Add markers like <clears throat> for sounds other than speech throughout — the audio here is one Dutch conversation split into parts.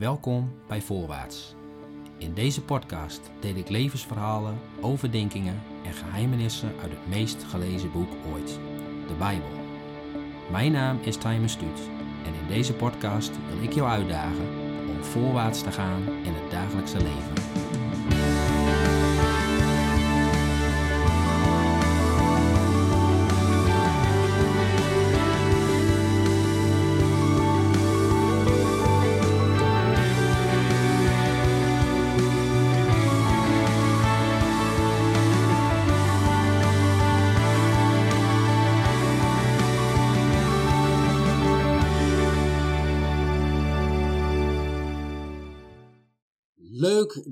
Welkom bij Voorwaarts. In deze podcast deel ik levensverhalen, overdenkingen en geheimenissen uit het meest gelezen boek ooit, de Bijbel. Mijn naam is Timon Stuut en in deze podcast wil ik jou uitdagen om voorwaarts te gaan in het dagelijkse leven.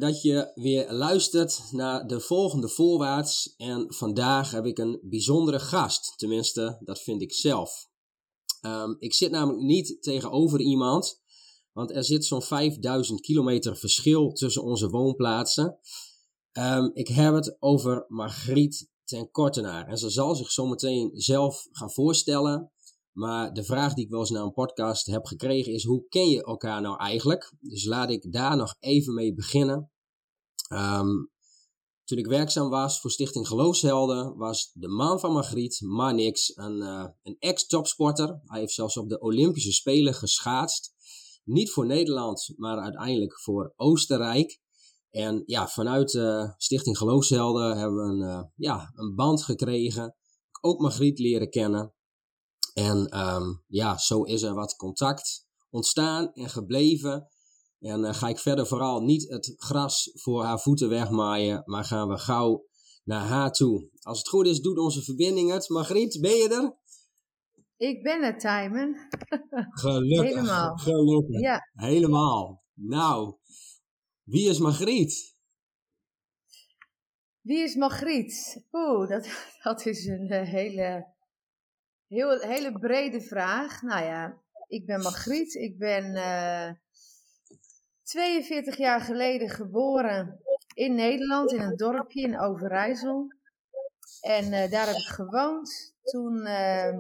Dat je weer luistert naar de volgende voorwaarts. En vandaag heb ik een bijzondere gast. Tenminste, dat vind ik zelf. Um, ik zit namelijk niet tegenover iemand, want er zit zo'n 5000 kilometer verschil tussen onze woonplaatsen. Um, ik heb het over Margriet ten Kortenaar. En ze zal zich zometeen zelf gaan voorstellen. Maar de vraag die ik wel eens na een podcast heb gekregen is: hoe ken je elkaar nou eigenlijk? Dus laat ik daar nog even mee beginnen. Um, toen ik werkzaam was voor Stichting Geloofshelden, was de man van Margriet, Marnix, een, uh, een ex-topsporter. Hij heeft zelfs op de Olympische Spelen geschaatst. Niet voor Nederland, maar uiteindelijk voor Oostenrijk. En ja, vanuit uh, Stichting Geloofshelden hebben we een, uh, ja, een band gekregen. Ook Margriet leren kennen. En um, ja, zo is er wat contact ontstaan en gebleven. En uh, ga ik verder vooral niet het gras voor haar voeten wegmaaien, maar gaan we gauw naar haar toe. Als het goed is, doet onze verbinding het. Margriet, ben je er? Ik ben er, Timon. <laughs> Gelukkig. Helemaal. Gelukkig. Ja. Helemaal. Nou, wie is Margriet? Wie is Margriet? Oeh, dat, <laughs> dat is een uh, hele Heel, hele brede vraag. Nou ja, ik ben Margriet. Ik ben uh, 42 jaar geleden geboren in Nederland, in een dorpje in Overijssel. En uh, daar heb ik gewoond. Toen uh,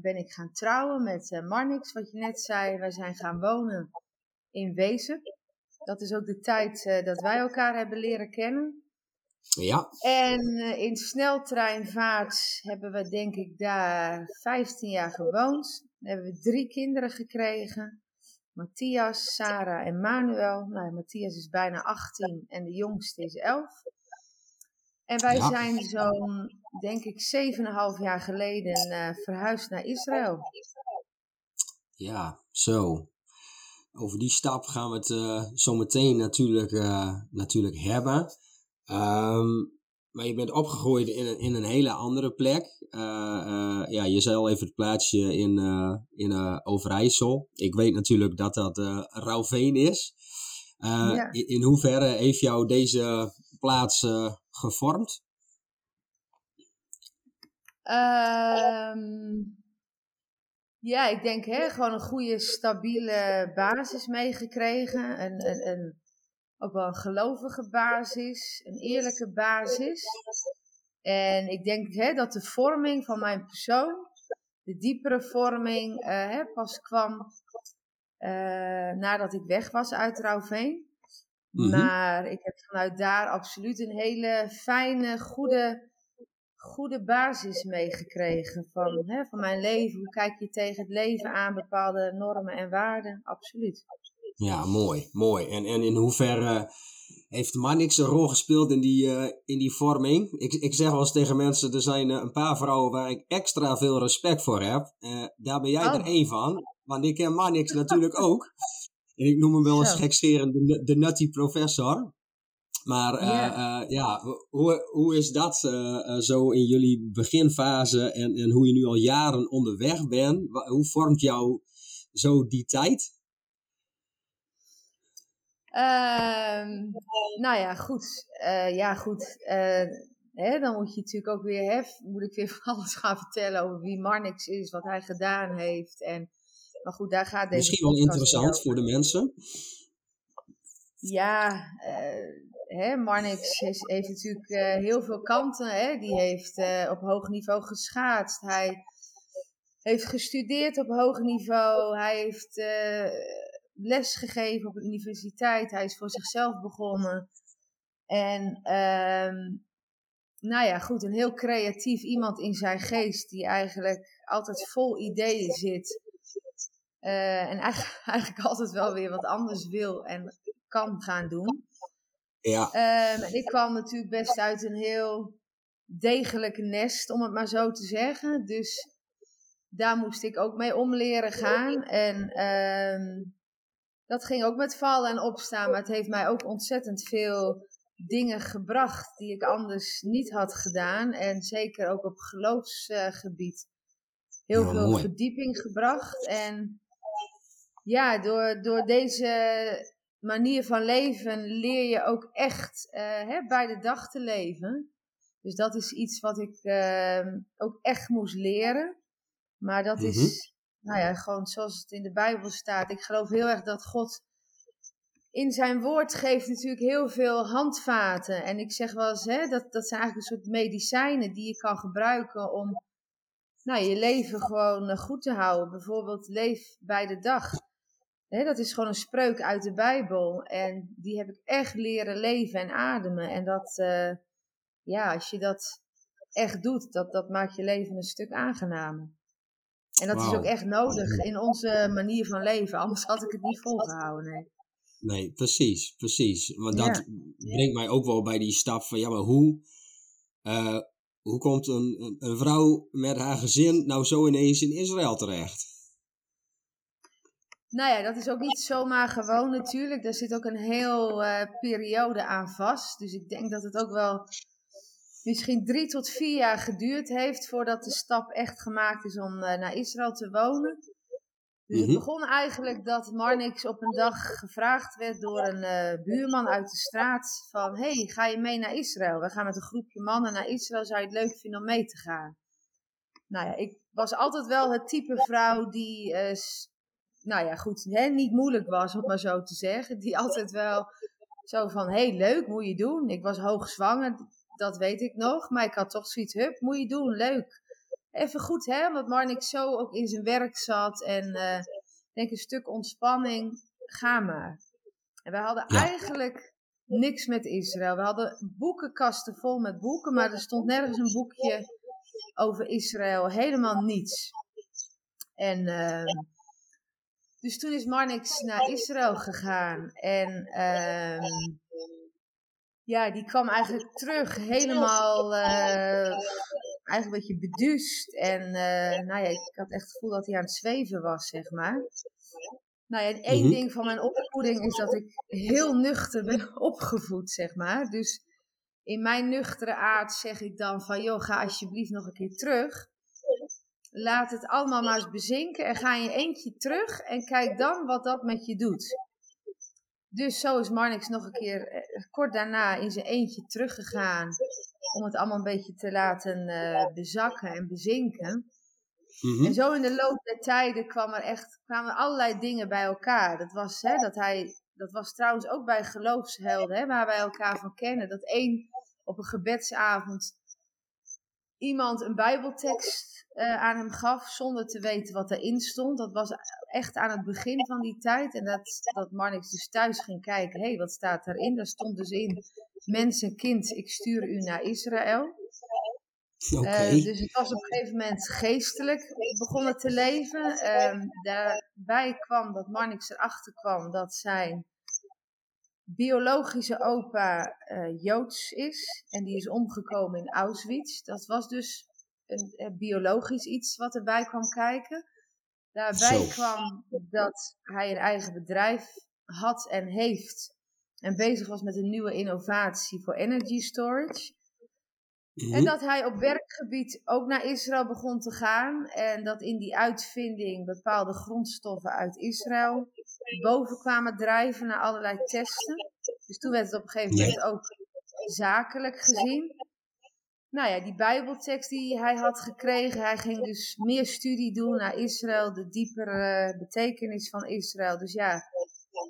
ben ik gaan trouwen met Marnix, wat je net zei. Wij zijn gaan wonen in Wezen. Dat is ook de tijd dat wij elkaar hebben leren kennen. Ja. En in sneltreinvaart hebben we denk ik daar 15 jaar gewoond. Dan hebben we drie kinderen gekregen. Matthias, Sarah en Manuel. Nou, Matthias is bijna 18 en de jongste is 11. En wij ja. zijn zo'n, denk ik, 7,5 jaar geleden uh, verhuisd naar Israël. Ja, zo. Over die stap gaan we het uh, zo meteen natuurlijk, natuurlijk hebben. Um, maar je bent opgegroeid in een, in een hele andere plek. Uh, uh, ja, je zei al even het plaatsje in, uh, in Overijssel. Ik weet natuurlijk dat dat Rauwveen is. Ja. In, in, hoeverre heeft jou deze plaats gevormd? Um, ja, ik denk hè, gewoon een goede, stabiele basis meegekregen. Een, een, een ook wel een gelovige basis, een eerlijke basis. En ik denk hè, dat de vorming van mijn persoon, de diepere vorming, uh, hè, pas kwam uh, nadat ik weg was uit Rauwveen. Mm -hmm. Maar ik heb vanuit daar absoluut een hele fijne, goede, goede basis meegekregen van, hè, van mijn leven. Hoe kijk je tegen het leven aan, bepaalde normen en waarden? Absoluut. Ja, mooi, mooi. En, en in hoeverre heeft Marnix een rol gespeeld in die, uh, in die vorming? Ik, ik zeg wel eens tegen mensen, er zijn uh, een paar vrouwen waar ik extra veel respect voor heb. Uh, daar ben jij oh. er één van, want ik ken Marnix natuurlijk <laughs> ook. En ik noem hem wel eens gekscherend de, de nutty professor. Maar yeah. ja, hoe, hoe is dat zo in jullie beginfase en, en hoe je nu al jaren onderweg bent? Hoe vormt jou zo die tijd? Uh, nou ja, goed. Uh, ja, goed. Uh, hè, dan moet je natuurlijk ook weer, hè, moet ik weer van <laughs> alles gaan vertellen over wie Marnix is, wat hij gedaan heeft. En, maar goed, daar gaat deze Misschien wel interessant voor de mensen. Ja, uh, hè, Marnix heeft, heeft natuurlijk heel veel kanten. Hè. Die heeft op hoog niveau geschaatst. Hij heeft gestudeerd op hoog niveau. Hij heeft les gegeven op de universiteit. Hij is voor zichzelf begonnen. En ehm, nou ja, goed, een heel creatief iemand in zijn geest die eigenlijk altijd vol ideeën zit. Eh, en eigenlijk, <laughs> eigenlijk altijd wel weer wat anders wil en kan gaan doen. Ja. Ehm, en ik kwam natuurlijk best uit een heel degelijk nest, om het maar zo te zeggen. Dus daar moest ik ook mee om leren gaan. En ehm, dat ging ook met vallen en opstaan. Maar het heeft mij ook ontzettend veel dingen gebracht die ik anders niet had gedaan. En zeker ook op geloofsgebied. Heel veel mooi. verdieping gebracht. En ja, door, door deze manier van leven leer je ook echt eh, hè, bij de dag te leven. Dus dat is iets wat ik eh, ook echt moest leren. Maar dat is, Mhm. Nou ja, gewoon zoals het in de Bijbel staat. Ik geloof heel erg dat God in zijn woord geeft natuurlijk heel veel handvaten. En ik zeg wel eens, hè, dat, dat zijn eigenlijk een soort medicijnen die je kan gebruiken om nou, je leven gewoon eh, goed te houden. Bijvoorbeeld leef bij de dag. Dat is gewoon een spreuk uit de Bijbel. En die heb ik echt leren leven en ademen. En dat, eh, ja, als je dat echt doet, dat, dat maakt je leven een stuk aangenamer. En dat is ook echt nodig in onze manier van leven. Anders had ik het niet volgehouden. Nee. Nee, precies, precies. Want Ja. dat brengt mij ook wel bij die stap van, ja, maar hoe, eh, hoe komt een, een, een vrouw met haar gezin nou zo ineens in Israël terecht? Nou ja, dat is ook niet zomaar gewoon natuurlijk. Daar zit ook een heel eh, periode aan vast. Dus ik denk dat het ook wel misschien drie tot vier jaar geduurd heeft voordat de stap echt gemaakt is om eh, naar Israël te wonen. Dus Mhm. het begon eigenlijk dat Marnix op een dag gevraagd werd door een eh, buurman uit de straat van... hey, ga je mee naar Israël? We gaan met een groepje mannen naar Israël. Zou je het leuk vinden om mee te gaan? Nou ja, ik was altijd wel het type vrouw die, s- nou ja, goed, hè, niet moeilijk was, om maar zo te zeggen. Die altijd wel zo van, hey, leuk, moet je doen. Ik was hoogzwanger, dat weet ik nog. Maar ik had toch zoiets, hup, moet je doen, leuk. Even goed, hè, omdat Marnix zo ook in zijn werk zat. En ik denk een stuk ontspanning, ga maar. En we hadden Ja. eigenlijk niks met Israël. We hadden boekenkasten vol met boeken, maar er stond nergens een boekje over Israël. Helemaal niets. En ehm, dus toen is Marnix naar Israël gegaan. En ehm, ja, die kwam eigenlijk terug helemaal eh, eigenlijk een beetje beduust. En eh, nou ja, ik had echt het gevoel dat hij aan het zweven was, zeg maar. Nou ja, en één Mhm. ding van mijn opvoeding is dat ik heel nuchter ben <laughs> opgevoed, zeg maar. Dus in mijn nuchtere aard zeg ik dan van, joh, ga alsjeblieft nog een keer terug. Laat het allemaal maar eens bezinken en ga in je eentje terug en kijk dan wat dat met je doet. Dus zo is Marnix nog een keer eh, kort daarna in zijn eentje teruggegaan om het allemaal een beetje te laten eh, bezakken en bezinken. Mhm. En zo in de loop der tijden kwam er echt, kwamen allerlei dingen bij elkaar. Dat was, hè, dat hij, dat was trouwens ook bij geloofshelden, hè, waar wij elkaar van kennen. Dat één op een gebedsavond iemand een bijbeltekst eh, aan hem gaf zonder te weten wat erin stond. Dat was echt aan het begin van die tijd. En dat, dat Marnix dus thuis ging kijken. Hé, hey, wat staat daarin? Daar stond dus in, mens en kind, ik stuur u naar Israël. Oké. Eh, dus het was op een gegeven moment geestelijk begonnen te leven. Ehm, daarbij kwam dat Marnix erachter kwam dat zijn biologische opa eh, Joods is. En die is omgekomen in Auschwitz. Dat was dus een, eh, biologisch iets wat erbij kwam kijken. Daarbij Zo. kwam dat hij een eigen bedrijf had en heeft. En bezig was met een nieuwe innovatie voor energy storage. Mhm. En dat hij op werkgebied ook naar Israël begon te gaan. En dat in die uitvinding bepaalde grondstoffen uit Israël boven kwamen drijven naar allerlei testen. Dus toen werd het op een gegeven moment ook zakelijk gezien. Nou ja, die Bijbeltekst die hij had gekregen, hij ging dus meer studie doen naar Israël, de diepere betekenis van Israël. Dus ja,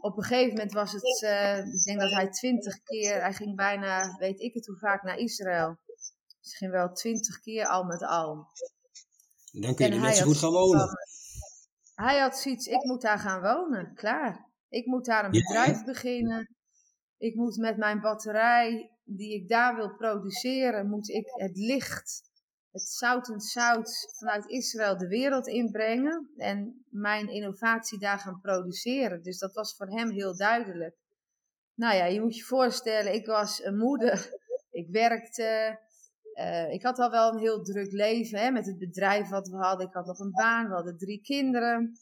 op een gegeven moment was het, eh, ik denk dat hij twintig keer, hij ging bijna, weet ik het hoe vaak, naar Israël. Misschien wel twintig keer al met al. Dan kun je en er net zo goed gaan wonen. Hij had zoiets, ik moet daar gaan wonen, klaar. Ik moet daar een bedrijf beginnen. Ik moet met mijn batterij die ik daar wil produceren, moet ik het licht, het zout en zout vanuit Israël de wereld inbrengen en mijn innovatie daar gaan produceren. Dus dat was voor hem heel duidelijk. Nou ja, je moet je voorstellen, ik was een moeder, ik werkte, uh, ik had al wel een heel druk leven hè, met het bedrijf wat we hadden. Ik had nog een baan, we hadden drie kinderen.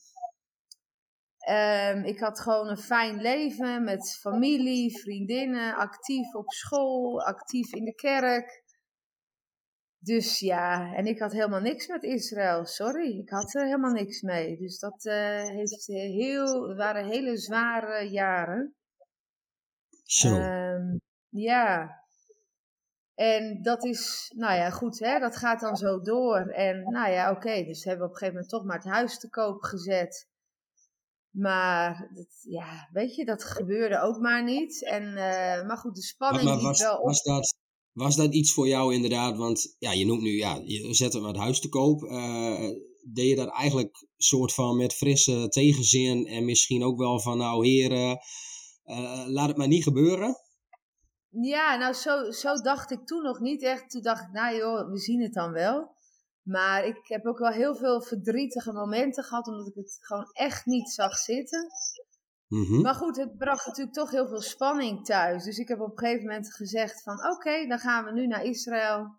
Um, ik had gewoon een fijn leven met familie, vriendinnen, actief op school, actief in de kerk. Dus ja, en ik had helemaal niks met Israël, sorry. Ik had er helemaal niks mee. Dus dat uh, heeft heel, waren hele zware jaren. Zo. Um, ja, en dat is, nou ja, goed, hè, dat gaat dan zo door. En nou ja, oké, dus hebben we op een gegeven moment toch maar het huis te koop gezet. Maar dat, ja, weet je, dat gebeurde ook maar niet. En, uh, maar goed, de spanning maar, was, wel op. Was dat, was dat iets voor jou inderdaad? Want ja, je noemt nu, ja, je zet het maar het huis te koop. Uh, deed je dat eigenlijk soort van met frisse tegenzin en misschien ook wel van, nou heren, uh, laat het maar niet gebeuren? Ja, nou zo, zo dacht ik toen nog niet echt. Toen dacht ik, nou joh, we zien het dan wel. Maar ik heb ook wel heel veel verdrietige momenten gehad, omdat ik het gewoon echt niet zag zitten. Mm Maar goed, het bracht natuurlijk toch heel veel spanning thuis. Dus ik heb op een gegeven moment gezegd van oké, dan gaan we nu naar Israël.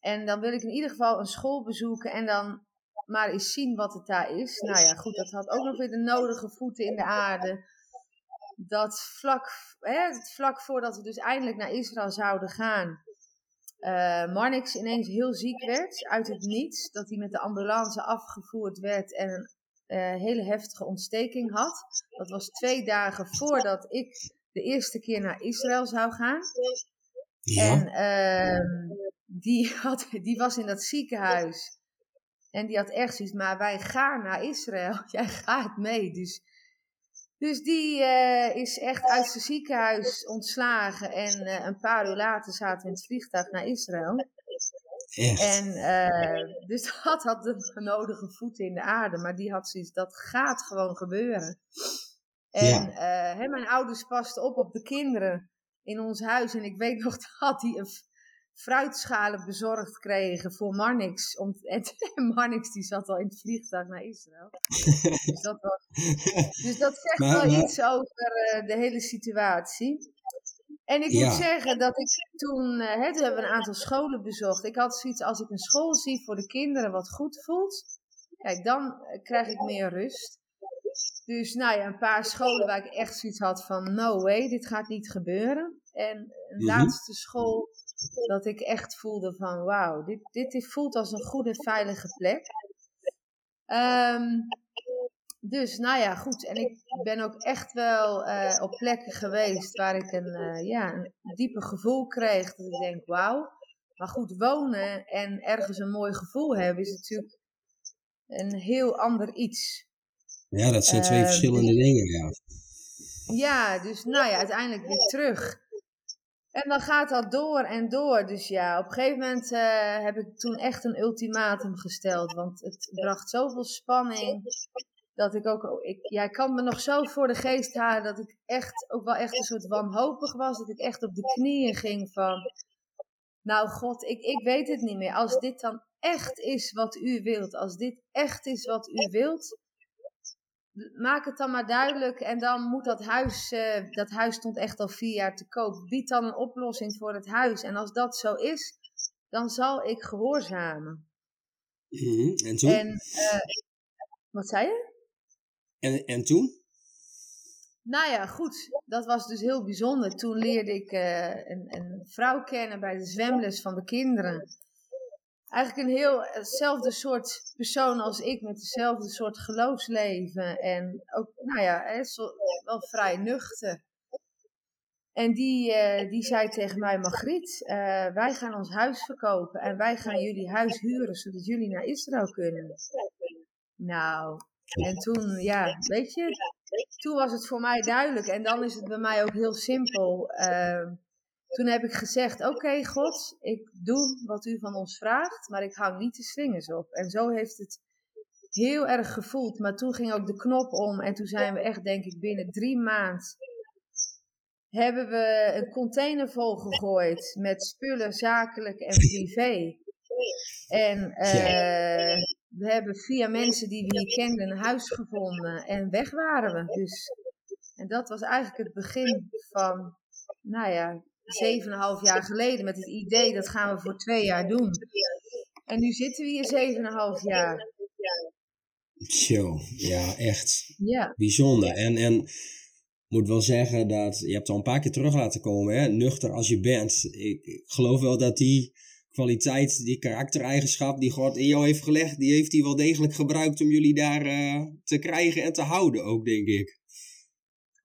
En dan wil ik in ieder geval een school bezoeken en dan maar eens zien wat het daar is. Nou ja, goed, dat had ook nog weer de nodige voeten in de aarde dat vlak, hè, vlak voordat we dus eindelijk naar Israël zouden gaan, uh, Marnix ineens heel ziek werd, uit het niets. Dat hij met de ambulance afgevoerd werd en een uh, hele heftige ontsteking had. Dat was twee dagen voordat ik de eerste keer naar Israël zou gaan. Ja. En uh, die, had, die was in dat ziekenhuis. En die had echt zoiets, maar wij gaan naar Israël. <laughs> Jij gaat mee. Dus dus die uh, is echt uit zijn ziekenhuis ontslagen. En uh, een paar uur later zaten we in het vliegtuig naar Israël. Echt? En uh, dus <laughs> dat had de nodige voeten in de aarde. Maar die had zoiets, dat gaat gewoon gebeuren. En ja. hè, mijn ouders pasten op op de kinderen in ons huis. En ik weet nog <laughs> dat hij een fruitschalen bezorgd kregen voor Marnix. Om, <laughs> en, Marnix die zat al in het vliegtuig naar Israël. dus, dat was, <laughs> dus dat zegt maar, wel maar, iets over uh, de hele situatie. En ik ja. moet zeggen dat ik toen, uh, hè, toen hebben we een aantal scholen bezocht. Ik had zoiets als ik een school zie voor de kinderen wat goed voelt. Kijk, dan uh, krijg ik meer rust. Dus nou ja, een paar scholen waar ik echt zoiets had van no way, dit gaat niet gebeuren. En een Mhm. laatste school dat ik echt voelde van wauw, dit, dit voelt als een goede, veilige plek. Um, dus nou ja, goed. En ik ben ook echt wel uh, op plekken geweest waar ik een, uh, ja, een diepe gevoel kreeg. Dat ik denk, wauw. Maar goed, wonen en ergens een mooi gevoel hebben is natuurlijk een heel ander iets. Ja, dat zijn twee uh, verschillende dingen, ja. Ja, dus nou ja, uiteindelijk weer terug. En dan gaat dat door en door. Dus ja, op een gegeven moment uh, heb ik toen echt een ultimatum gesteld. Want het bracht zoveel spanning. Dat ik ook, ik, ja, ik kan me nog zo voor de geest halen dat ik echt ook wel echt een soort wanhopig was. Dat ik echt op de knieën ging van, nou God, ik, ik weet het niet meer. Als dit dan echt is wat u wilt, als dit echt is wat u wilt, maak het dan maar duidelijk. En dan moet dat huis, uh, dat huis stond echt al vier jaar te koop. Bied dan een oplossing voor het huis. En als dat zo is, dan zal ik gehoorzamen. Mm-hmm. En toen? En, uh, wat zei je? En, en toen? Nou ja, goed. Dat was dus heel bijzonder. Toen leerde ik uh, een, een vrouw kennen bij de zwemles van de kinderen eigenlijk een heel hetzelfde soort persoon als ik, met dezelfde soort geloofsleven. En ook, nou ja, wel vrij nuchter. En die, uh, die zei tegen mij, Margriet, uh, wij gaan ons huis verkopen en wij gaan jullie huis huren, zodat jullie naar Israël kunnen. Nou, en toen, ja, weet je, toen was het voor mij duidelijk. En dan is het bij mij ook heel simpel. Uh, toen heb ik gezegd, oké okay, God, ik doe wat u van ons vraagt, maar ik hang niet de slingers op. En zo heeft het heel erg gevoeld. Maar toen ging ook de knop om en toen zijn we echt, denk ik, binnen drie maanden hebben we een container vol gegooid met spullen, zakelijk en privé. En uh, we hebben via mensen die we hier kenden een huis gevonden en weg waren we. Dus, en dat was eigenlijk het begin van, nou ja, zeven en een half jaar geleden met het idee dat gaan we voor twee jaar doen. En nu zitten we hier zeven en een half jaar. Zo, ja, echt. Ja. Bijzonder. En, en moet wel zeggen dat, je hebt al een paar keer terug laten komen, hè? nuchter als je bent. Ik, ik geloof wel dat die kwaliteit, die karaktereigenschap die God in jou heeft gelegd, die heeft hij wel degelijk gebruikt om jullie daar uh, te krijgen en te houden ook, denk ik.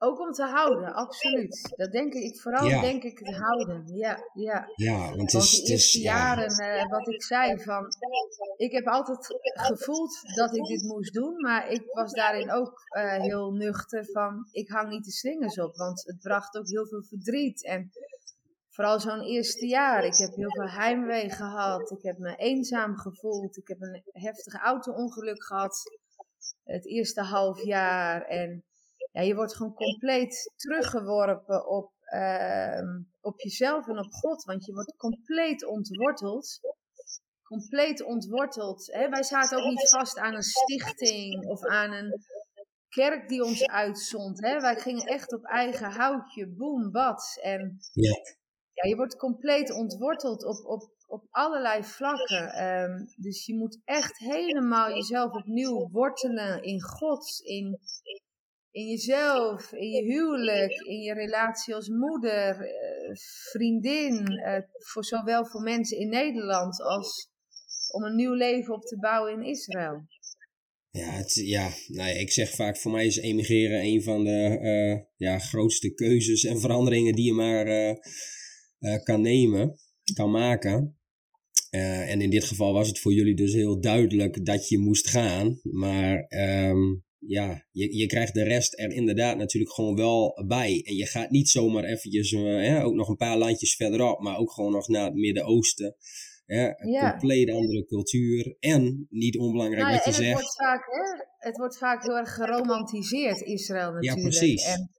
Ook om te houden, absoluut. Dat denk ik, vooral denk ik te houden. Ja, ja. ja want, het is, de eerste jaren, uh, wat ik zei, van, ik heb altijd gevoeld dat ik dit moest doen, maar ik was daarin ook uh, heel nuchter van, ik hang niet de slingers op, want het bracht ook heel veel verdriet. En vooral zo'n eerste jaar, ik heb heel veel heimwee gehad, ik heb me eenzaam gevoeld, ik heb een heftig auto-ongeluk gehad het eerste half jaar en ja, je wordt gewoon compleet teruggeworpen op, uh, op jezelf en op God. Want je wordt compleet ontworteld. Compleet ontworteld. Hè? Wij zaten ook niet vast aan een stichting of aan een kerk die ons uitzond. Hè? Wij gingen echt op eigen houtje, boem, bad. En ja. ja, je wordt compleet ontworteld op, op, op allerlei vlakken. Um, dus je moet echt helemaal jezelf opnieuw wortelen in God, in, in jezelf, in je huwelijk, in je relatie als moeder, eh, vriendin, eh, voor zowel voor mensen in Nederland als om een nieuw leven op te bouwen in Israël. Ja, het, ja nou ja, ik zeg vaak voor mij is emigreren een van de uh, ja, grootste keuzes en veranderingen die je maar kan nemen, kan maken. en in dit geval was het voor jullie dus heel duidelijk dat je moest gaan. Maar um, ja, je, je krijgt de rest er inderdaad natuurlijk gewoon wel bij. En je gaat niet zomaar eventjes, uh, ook nog een paar landjes verderop, maar ook gewoon nog naar het Midden-Oosten. een ja. compleet andere cultuur. En, niet onbelangrijk nou wat je zegt... Het wordt, vaak, hè, het wordt vaak heel erg geromantiseerd, Israël natuurlijk. Ja, precies. En,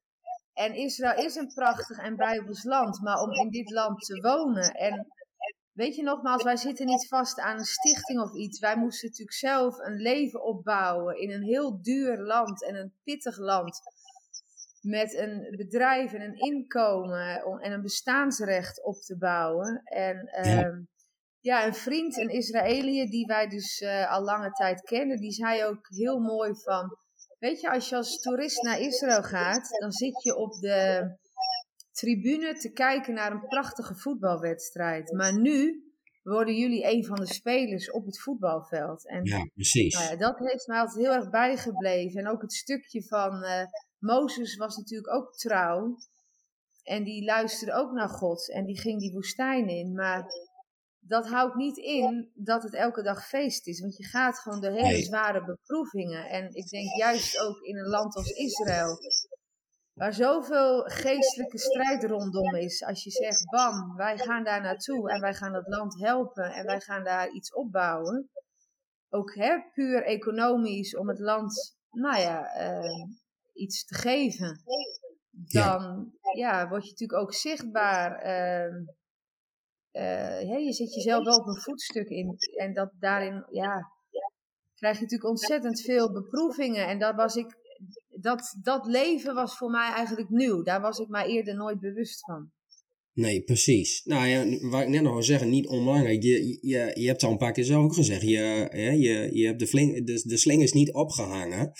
en Israël is een prachtig en bijbels land, maar om in dit land te wonen en Weet je nogmaals, wij zitten niet vast aan een stichting of iets. Wij moesten natuurlijk zelf een leven opbouwen in een heel duur land en een pittig land. Met een bedrijf en een inkomen en een bestaansrecht op te bouwen. En ja. Ehm, ja, een vriend, een Israëliër die wij dus uh, al lange tijd kennen, die zei ook heel mooi van... Weet je, als je als toerist naar Israël gaat, dan zit je op de tribune te kijken naar een prachtige voetbalwedstrijd. Maar nu worden jullie een van de spelers op het voetbalveld. En, ja, precies. Nou ja, dat heeft mij altijd heel erg bijgebleven. En ook het stukje van uh, Mozes was natuurlijk ook trouw. En die luisterde ook naar God. En die ging die woestijn in. Maar dat houdt niet in dat het elke dag feest is. Want je gaat gewoon door hele zware beproevingen. En ik denk juist ook in een land als Israël waar zoveel geestelijke strijd rondom is. Als je zegt, bam, wij gaan daar naartoe en wij gaan het land helpen en wij gaan daar iets opbouwen. Ook hè, puur economisch om het land, nou ja, uh, iets te geven. Dan ja. ja. word je natuurlijk ook zichtbaar. Uh, uh, je zet jezelf wel op een voetstuk in. En dat daarin, ja, krijg je natuurlijk ontzettend veel beproevingen. En dat was ik dat, dat leven was voor mij eigenlijk nieuw. Daar was ik mij eerder nooit bewust van. Nee, precies. Nou ja, wat ik net nog wil zeggen, niet onbelangrijk. Je, je, je hebt al een paar keer zelf ook gezegd. Je, je, je hebt de, fling, de, de slingers niet opgehangen.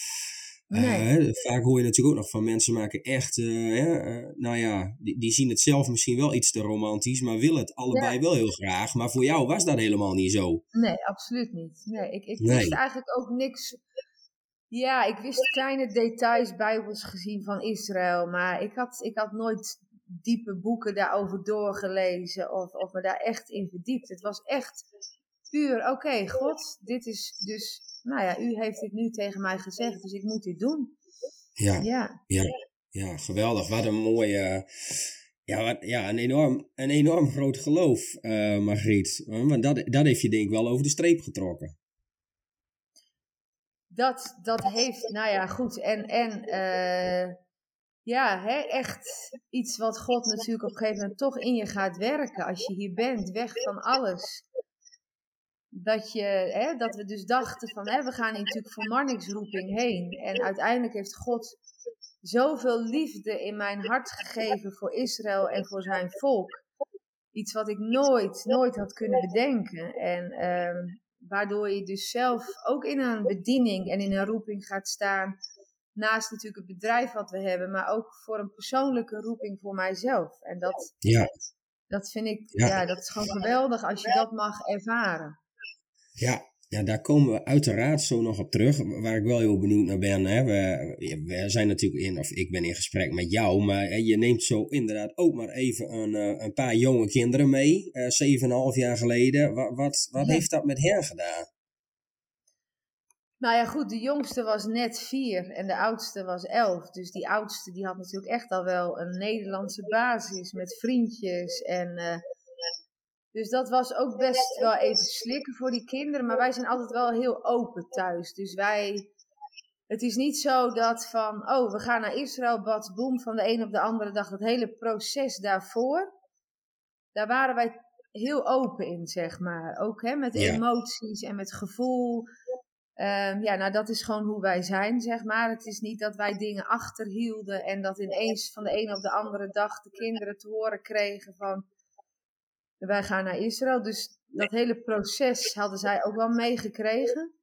Nee. Uh, vaak hoor je natuurlijk ook nog van mensen maken echt, uh, uh, nou ja, die, die, zien het zelf misschien wel iets te romantisch, maar willen het allebei wel heel graag. Maar voor jou was dat helemaal niet zo. Nee, absoluut niet. Nee, ik, ik nee. wist eigenlijk ook niks ja, ik wist kleine details bijbels gezien van Israël, maar ik had, ik had nooit diepe boeken daarover doorgelezen of, of me daar echt in verdiept. Het was echt puur, oké, God, dit is dus, nou ja, u heeft dit nu tegen mij gezegd, dus ik moet dit doen. Ja, ja, ja, ja geweldig. Wat een mooie, ja, wat, ja een, enorm, een enorm groot geloof, uh, Margriet. Want dat, dat heeft je denk ik wel over de streep getrokken. Dat, dat heeft, nou ja, goed. En, en uh, ja, hè, echt iets wat God natuurlijk op een gegeven moment toch in je gaat werken. Als je hier bent, weg van alles. Dat, je, hè, dat we dus dachten van, hè, we gaan natuurlijk voor Marnixroeping heen. En uiteindelijk heeft God zoveel liefde in mijn hart gegeven voor Israël en voor zijn volk. Iets wat ik nooit, nooit had kunnen bedenken. En um, waardoor je dus zelf ook in een bediening en in een roeping gaat staan. Naast natuurlijk het bedrijf wat we hebben, maar ook voor een persoonlijke roeping voor mijzelf. En dat, ja. dat vind ik, ja. ja dat is gewoon geweldig als je dat mag ervaren. Ja, ja, daar komen we uiteraard zo nog op terug. Waar ik wel heel benieuwd naar ben. Hè. We, we zijn natuurlijk in, of ik ben in gesprek met jou. Maar hè, je neemt zo inderdaad ook maar even een, eh, een paar jonge kinderen mee. Uh, Zeven en half jaar geleden. Wat, wat, wat heeft dat met hen gedaan? Nou ja, goed, de jongste was net vier en de oudste was elf. Dus die oudste die had natuurlijk echt al wel een Nederlandse basis met vriendjes en... Uh, dus dat was ook best wel even slikken voor die kinderen. Maar wij zijn altijd wel heel open thuis. Dus wij. Het is niet zo dat van. Oh, we gaan naar Israël, bad, boem, van de een op de andere dag. Dat hele proces daarvoor. Daar waren wij heel open in, zeg maar. Ook hè, met emoties en met gevoel. Um, ja, nou dat is gewoon hoe wij zijn, zeg maar. Het is niet dat wij dingen achterhielden en dat ineens van de een op de andere dag de kinderen te horen kregen van wij gaan naar Israël. Dus dat hele proces hadden zij ook wel meegekregen.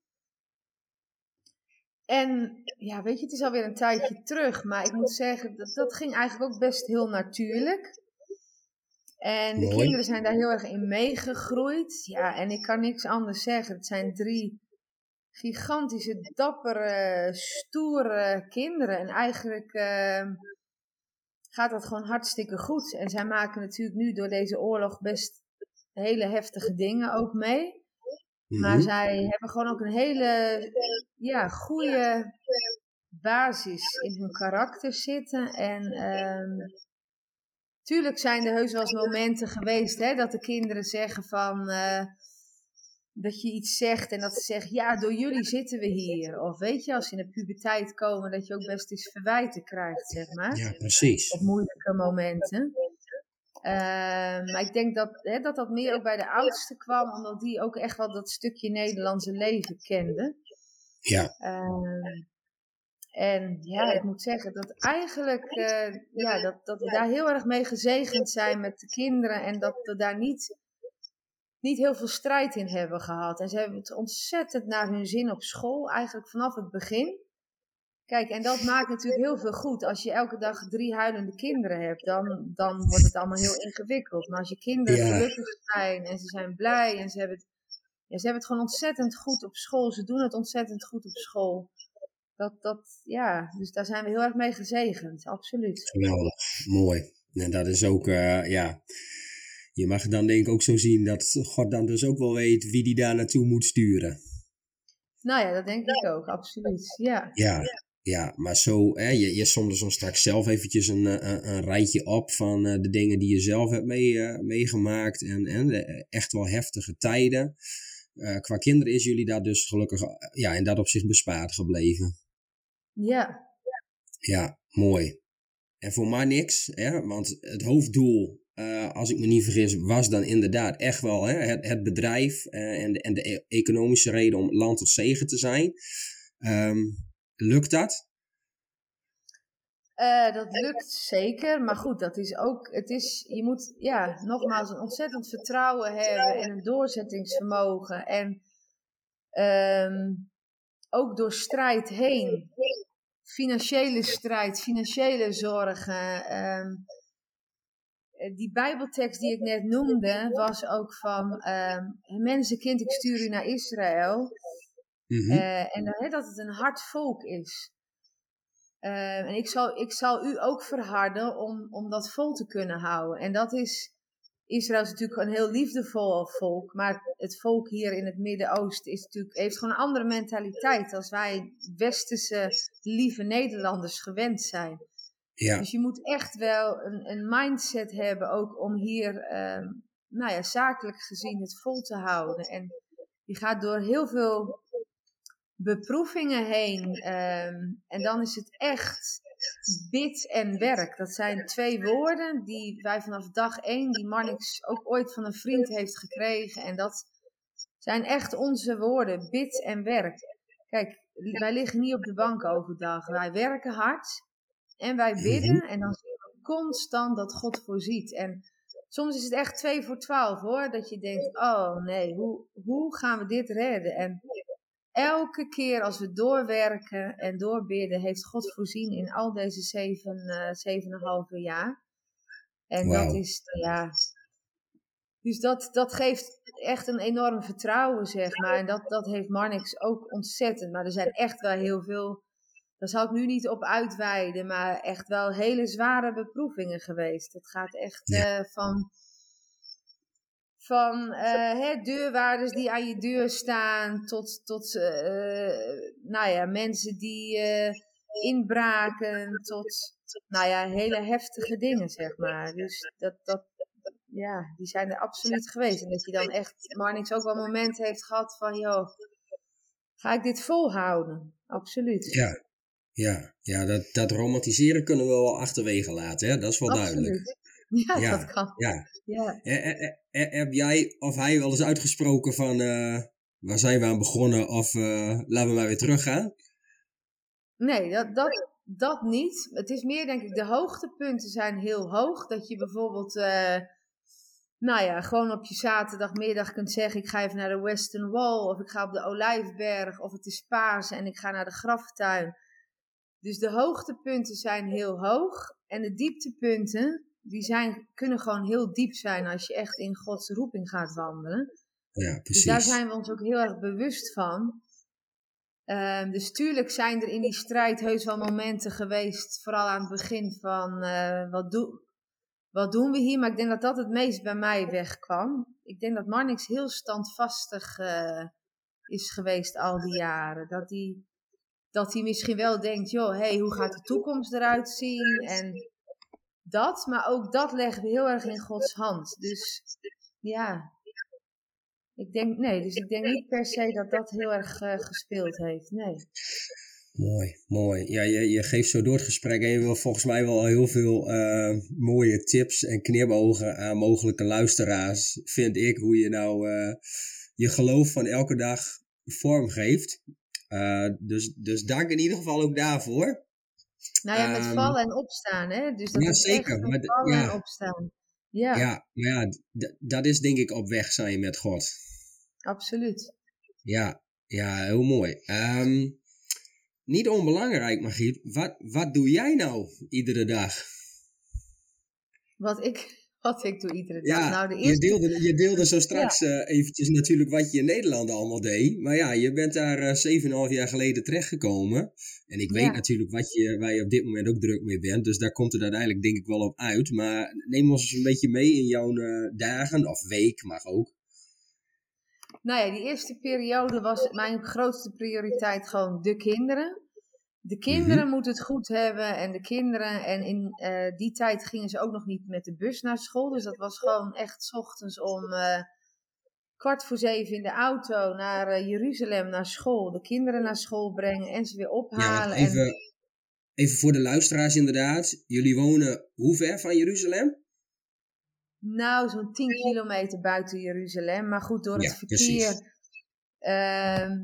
En ja, weet je, het is alweer een tijdje terug. Maar ik moet zeggen, dat, dat ging eigenlijk ook best heel natuurlijk. En de kinderen zijn daar heel erg in meegegroeid. Ja, en ik kan niks anders zeggen. Het zijn drie gigantische, dappere, stoere kinderen. En eigenlijk uh, gaat dat gewoon hartstikke goed. En zij maken natuurlijk nu door deze oorlog best hele heftige dingen ook mee. Maar mhm. zij hebben gewoon ook een hele ja, goede basis in hun karakter zitten. En um, tuurlijk zijn er heus wel eens momenten geweest hè, dat de kinderen zeggen van... Uh, dat je iets zegt en dat ze zeggen, ja, door jullie zitten we hier. Of weet je, als ze in de puberteit komen, dat je ook best eens verwijten krijgt, zeg maar. Ja, precies. Op moeilijke momenten. Uh, maar ik denk dat, hè, dat dat meer ook bij de oudste kwam, omdat die ook echt wel dat stukje Nederlandse leven kende. Ja. Uh, en ja, ik moet zeggen dat eigenlijk, uh, ja, dat, dat we daar heel erg mee gezegend zijn met de kinderen en dat we daar niet niet heel veel strijd in hebben gehad. En ze hebben het ontzettend naar hun zin op school, eigenlijk vanaf het begin. Kijk, en dat maakt natuurlijk heel veel goed. Als je elke dag drie huilende kinderen hebt, dan, dan wordt het allemaal heel ingewikkeld. Maar als je kinderen gelukkig zijn en ze zijn blij en ze hebben, het, ja, ze hebben het gewoon ontzettend goed op school. Ze doen het ontzettend goed op school. Dat, dat, ja, dus daar zijn we heel erg mee gezegend, absoluut. Geweldig, mooi. En dat is ook, uh, ja, je mag dan denk ik ook zo zien dat God dan dus ook wel weet wie die daar naartoe moet sturen. Nou ja, dat denk ik ook, absoluut. Ja, ja, ja maar zo, hè, je, je somde zo straks zelf eventjes een, eh, een, een rijtje op van uh, de dingen die je zelf hebt mee, uh, meegemaakt. En, en echt wel heftige tijden. Uh, qua kinderen is jullie daar dus gelukkig ja, in dat opzicht bespaard gebleven. Ja. Ja, mooi. En voor mij niks, hè, want het hoofddoel uh, als ik me niet vergis, was dan inderdaad echt wel hè, het, het, bedrijf uh, en, de, en de e-, economische reden om land tot zegen te zijn. Um, lukt dat? Uh, dat lukt zeker, maar goed, dat is ook, het is, je moet, ja, nogmaals een ontzettend vertrouwen hebben en een doorzettingsvermogen en um, ook door strijd heen, financiële strijd, financiële zorgen, um, eh, die Bijbeltekst die ik net noemde, was ook van uh, mensenkind, ik stuur u naar Israël. Mm en dan, dat het een hard volk is. Uh, en ik zal, ik zal u ook verharden om, om dat vol te kunnen houden. En dat is, Israël is natuurlijk een heel liefdevol volk, maar het volk hier in het Midden-Oosten is natuurlijk, heeft gewoon een andere mentaliteit als wij westerse lieve Nederlanders gewend zijn. Ja. Dus je moet echt wel een, een mindset hebben ook om hier, uh, nou ja, zakelijk gezien het vol te houden. En je gaat door heel veel beproevingen heen. Ehm, en dan is het echt bid en werk. Dat zijn twee woorden die wij vanaf dag één, die Marnix ook ooit van een vriend heeft gekregen. En dat zijn echt onze woorden, bid en werk. Kijk, wij liggen niet op de bank overdag. Wij werken hard en wij bidden. En dan zien we constant dat God voorziet. En soms is het echt twee voor twaalf hoor. Dat je denkt, oh nee, hoe, hoe gaan we dit redden? En elke keer als we doorwerken en doorbidden, heeft God voorzien in al deze zeven, uh, zeven en een halve jaar. En dat is, ja. Dus dat, dat geeft echt een enorm vertrouwen, zeg maar. En dat, dat heeft Marnix ook ontzettend. Maar er zijn echt wel heel veel, daar zal ik nu niet op uitweiden, maar echt wel hele zware beproevingen geweest. Het gaat echt uh, van van uh, deurwaarders die aan je deur staan, tot, tot uh, nou ja, mensen die inbraken, tot nou ja, hele heftige dingen, zeg maar. Dus dat, dat, ja, die zijn er absoluut geweest. En dat je dan echt, Marnix ook wel momenten heeft gehad van, joh, ga ik dit volhouden? Absoluut. Ja, ja, ja dat, dat romantiseren kunnen we wel achterwege laten, hè? dat is wel absoluut. duidelijk. <laughs> Ja, ja, dat kan. Ja. ja. heb jij of hij wel eens uitgesproken van uh, waar zijn we aan begonnen of uh, laten we maar weer teruggaan? Nee, dat, dat, dat niet. Het is meer denk ik, de hoogtepunten zijn heel hoog. Dat je bijvoorbeeld, uh, nou ja, gewoon op je zaterdagmiddag kunt zeggen: ik ga even naar de Western Wall of ik ga op de Olijfberg of het is paas en ik ga naar de graftuin. Dus de hoogtepunten zijn heel hoog en de dieptepunten, die zijn, kunnen gewoon heel diep zijn als je echt in Gods roeping gaat wandelen. Ja, precies. Dus daar zijn we ons ook heel erg bewust van. Um, dus tuurlijk zijn er in die strijd heus wel momenten geweest, vooral aan het begin van uh, wat, do wat doen we hier? Maar ik denk dat dat het meest bij mij wegkwam. Ik denk dat Marnix heel standvastig uh, is geweest al die jaren. Dat hij, dat hij misschien wel denkt, joh, hey, hoe gaat de toekomst eruit zien? En dat, maar ook dat leggen we heel erg in Gods hand. Dus ja, ik denk, nee, dus ik denk niet per se dat dat heel erg uh, gespeeld heeft, nee. Mooi, mooi. Ja, je, je geeft zo door het gesprek je wil volgens mij wel heel veel uh, mooie tips en knipogen aan mogelijke luisteraars, vind ik, hoe je nou uh, je geloof van elke dag vorm geeft. Dus, dus dank in ieder geval ook daarvoor. Nou ja, met um, vallen en opstaan, hè? Dus dat ja, is zeker. Echt maar vallen ja. en opstaan. Ja, Ja, maar ja, dat is denk ik op weg zijn met God. absoluut. Ja, ja heel mooi. Um, niet onbelangrijk, Margriet. Wat, wat doe jij nou iedere dag? Wat ik, wat ik doe iedere dag. Ja, nou, de je, deelde, je deelde zo straks ja. uh, eventjes natuurlijk wat je in Nederland allemaal deed. Maar ja, je bent daar uh, 7,5 jaar geleden terechtgekomen. En ik weet Ja. natuurlijk wat je, waar je op dit moment ook druk mee bent. Dus daar komt het uiteindelijk denk ik wel op uit. Maar neem ons eens een beetje mee in jouw uh, dagen of week mag ook. Nou ja, die eerste periode was mijn grootste prioriteit gewoon de kinderen. De kinderen Mhm. moeten het goed hebben en de kinderen. En in eh, die tijd gingen ze ook nog niet met de bus naar school. Dus dat was gewoon echt 's ochtends om eh, kwart voor zeven in de auto naar eh, Jeruzalem, naar school. De kinderen naar school brengen en ze weer Ja, ophalen. En, even, even voor de luisteraars inderdaad. Jullie wonen hoe ver van Jeruzalem? nou, zo'n 10 kilometer buiten Jeruzalem. Maar goed, door het Ja, precies. verkeer ehm,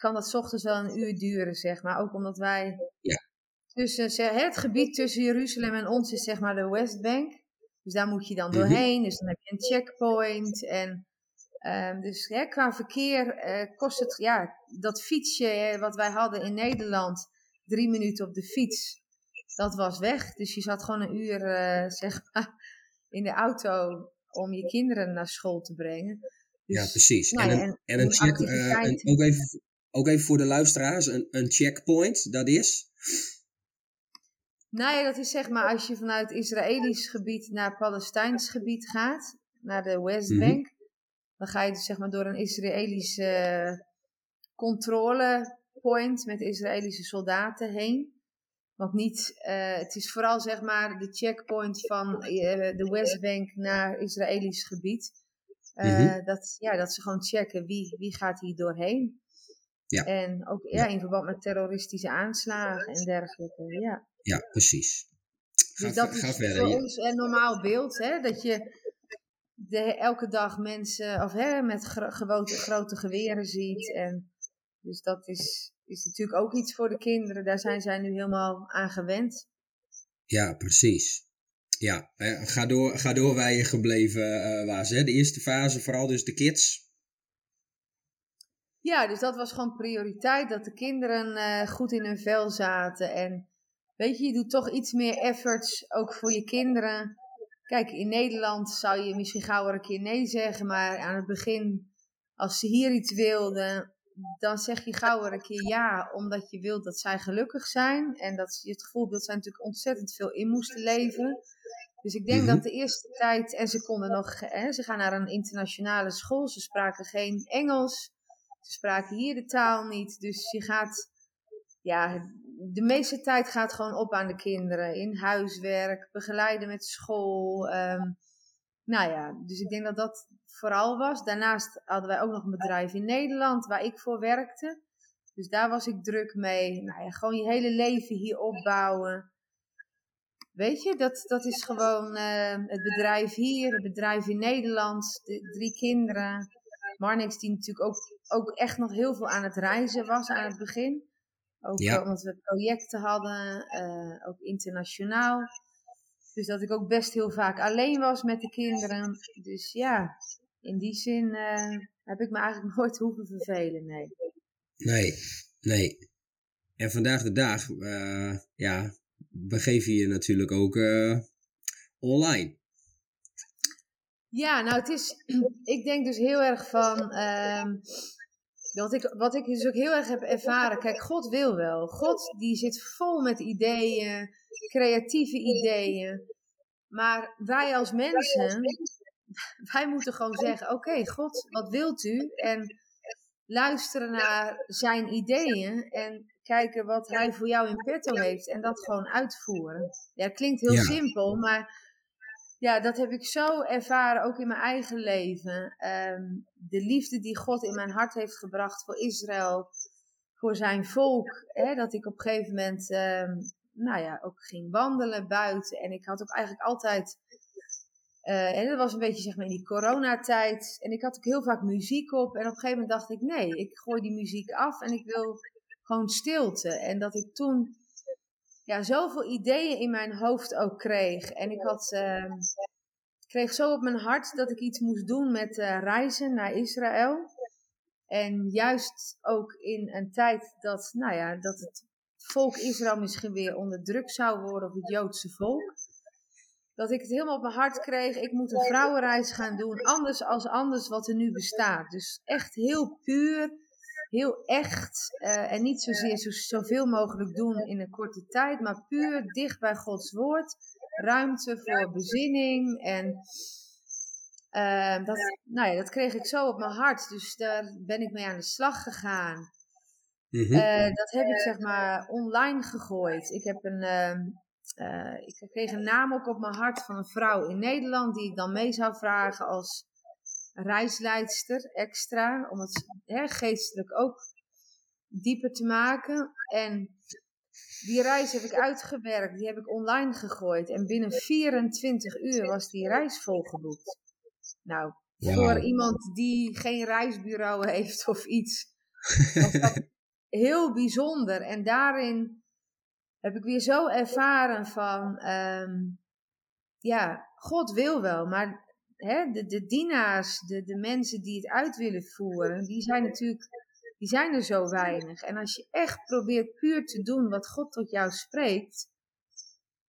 kan dat ochtends wel een uur duren, zeg maar. Ook omdat wij Ja. tussen, het gebied tussen Jeruzalem en ons is zeg maar de Westbank. Dus daar moet je dan Mhm. doorheen. Dus dan heb je een checkpoint. En ehm, dus hè, qua verkeer eh, kost het, ja, dat fietsje hè, wat wij hadden in Nederland, drie minuten op de fiets, dat was weg. Dus je zat gewoon een uur, eh, zeg maar, <laughs> in de auto om je kinderen naar school te brengen. Dus, ja, precies. nou en, een, en en een check, eh, ook, even, ook even voor de luisteraars, een, een checkpoint, dat is? Nou ja, dat is zeg maar als je vanuit Israëlisch gebied naar Palestijns gebied gaat, naar de Westbank, dan ga je dus zeg maar door een Israëlische eh, controlepoint met Israëlische soldaten heen. Want niet, eh, het is vooral zeg maar de checkpoint van eh, de Westbank naar Israëlisch gebied. Eh, Mhm. dat, ja, dat ze gewoon checken wie, wie gaat hier doorheen. Ja. En ook ja, in verband met terroristische aanslagen en dergelijke. Ja. Ja, precies. Ga, Dus dat is verder. voor ons een normaal beeld, hè? dat je de, elke dag mensen of, hè, met gro- grote geweren ziet. En, dus dat is, is natuurlijk ook iets voor de kinderen. Daar zijn zij nu helemaal aan gewend. Ja, precies. Ja, eh, ga door, ga door waar je gebleven eh, was. Hè? De eerste fase, vooral dus de kids. Ja, dus dat was gewoon prioriteit, dat de kinderen eh, goed in hun vel zaten. En weet je, je doet toch iets meer efforts ook voor je kinderen. Kijk, in Nederland zou je misschien gauw een keer nee zeggen, maar aan het begin, als ze hier iets wilden, dan zeg je gauw een keer ja, omdat je wilt dat zij gelukkig zijn. En dat je het gevoel dat zij natuurlijk ontzettend veel in moesten leveren. Dus ik denk Mhm. dat de eerste tijd, en ze konden nog, hè, ze gaan naar een internationale school, ze spraken geen Engels. Ze spraken hier de taal niet. Dus je gaat, ja, de meeste tijd gaat gewoon op aan de kinderen. In huiswerk, begeleiden met school. ehm, nou ja, dus ik denk dat dat vooral was. Daarnaast hadden wij ook nog een bedrijf in Nederland waar ik voor werkte. Dus daar was ik druk mee. Nou ja, gewoon je hele leven hier opbouwen. Weet je, dat, dat is gewoon eh, het bedrijf hier, het bedrijf in Nederland, de drie kinderen. Marnix die natuurlijk ook, ook echt nog heel veel aan het reizen was aan het begin. Ook Ja. eh, omdat we projecten hadden, eh, ook internationaal. Dus dat ik ook best heel vaak alleen was met de kinderen. Dus ja, in die zin eh, heb ik me eigenlijk <laughs> nooit hoeven vervelen, nee. Nee, nee. En vandaag de dag, eh, ja, begeef je je natuurlijk ook online. Ja, nou het is, <clears throat> ik denk dus heel erg van, ehm, wat, ik, wat ik dus ook heel erg heb ervaren, kijk, God wil wel. God die zit vol met ideeën, creatieve ideeën. Maar wij als mensen, <laughs> wij moeten gewoon zeggen, oké, God, wat wilt u? En luisteren naar zijn ideeën en kijken wat hij voor jou in petto heeft en dat gewoon uitvoeren. Ja, het klinkt heel Ja. simpel, maar ja, dat heb ik zo ervaren, ook in mijn eigen leven. Ehm, de liefde die God in mijn hart heeft gebracht voor Israël, voor zijn volk. Hè, dat ik op een gegeven moment, ehm, nou ja, ook ging wandelen buiten. En ik had ook eigenlijk altijd, eh, en dat was een beetje zeg maar in die coronatijd. En ik had ook heel vaak muziek op. En op een gegeven moment dacht ik, nee, ik gooi die muziek af en ik wil gewoon stilte. En dat ik toen ja, zoveel ideeën in mijn hoofd ook kreeg. En ik had, ehm, kreeg zo op mijn hart dat ik iets moest doen met eh, reizen naar Israël. En juist ook in een tijd dat, nou ja, dat het volk Israël misschien weer onder druk zou worden, of het Joodse volk. Dat ik het helemaal op mijn hart kreeg, ik moet een vrouwenreis gaan doen, anders als anders wat er nu bestaat. Dus echt heel puur, heel echt. eh, en niet zozeer zo, zoveel mogelijk doen in een korte tijd, maar puur dicht bij Gods woord. Ruimte voor bezinning en eh, dat, nou ja, dat kreeg ik zo op mijn hart. Dus daar ben ik mee aan de slag gegaan. Mhm. Eh, dat heb ik zeg maar online gegooid. Ik, heb een, ehm, eh, ik kreeg een naam ook op mijn hart van een vrouw in Nederland die ik dan mee zou vragen als reisleidster extra. Om het hè, geestelijk ook dieper te maken. En die reis heb ik uitgewerkt, die heb ik online gegooid. En binnen 24 uur was die reis volgeboekt. Nou, voor iemand die geen reisbureau <laughs> heeft of iets, was dat <laughs> heel bijzonder. En daarin heb ik weer zo ervaren van, ehm, ja, God wil wel, maar hè, de, de dienaars, de, de mensen die het uit willen voeren, die zijn natuurlijk, die zijn er zo weinig. En als je echt probeert puur te doen wat God tot jou spreekt,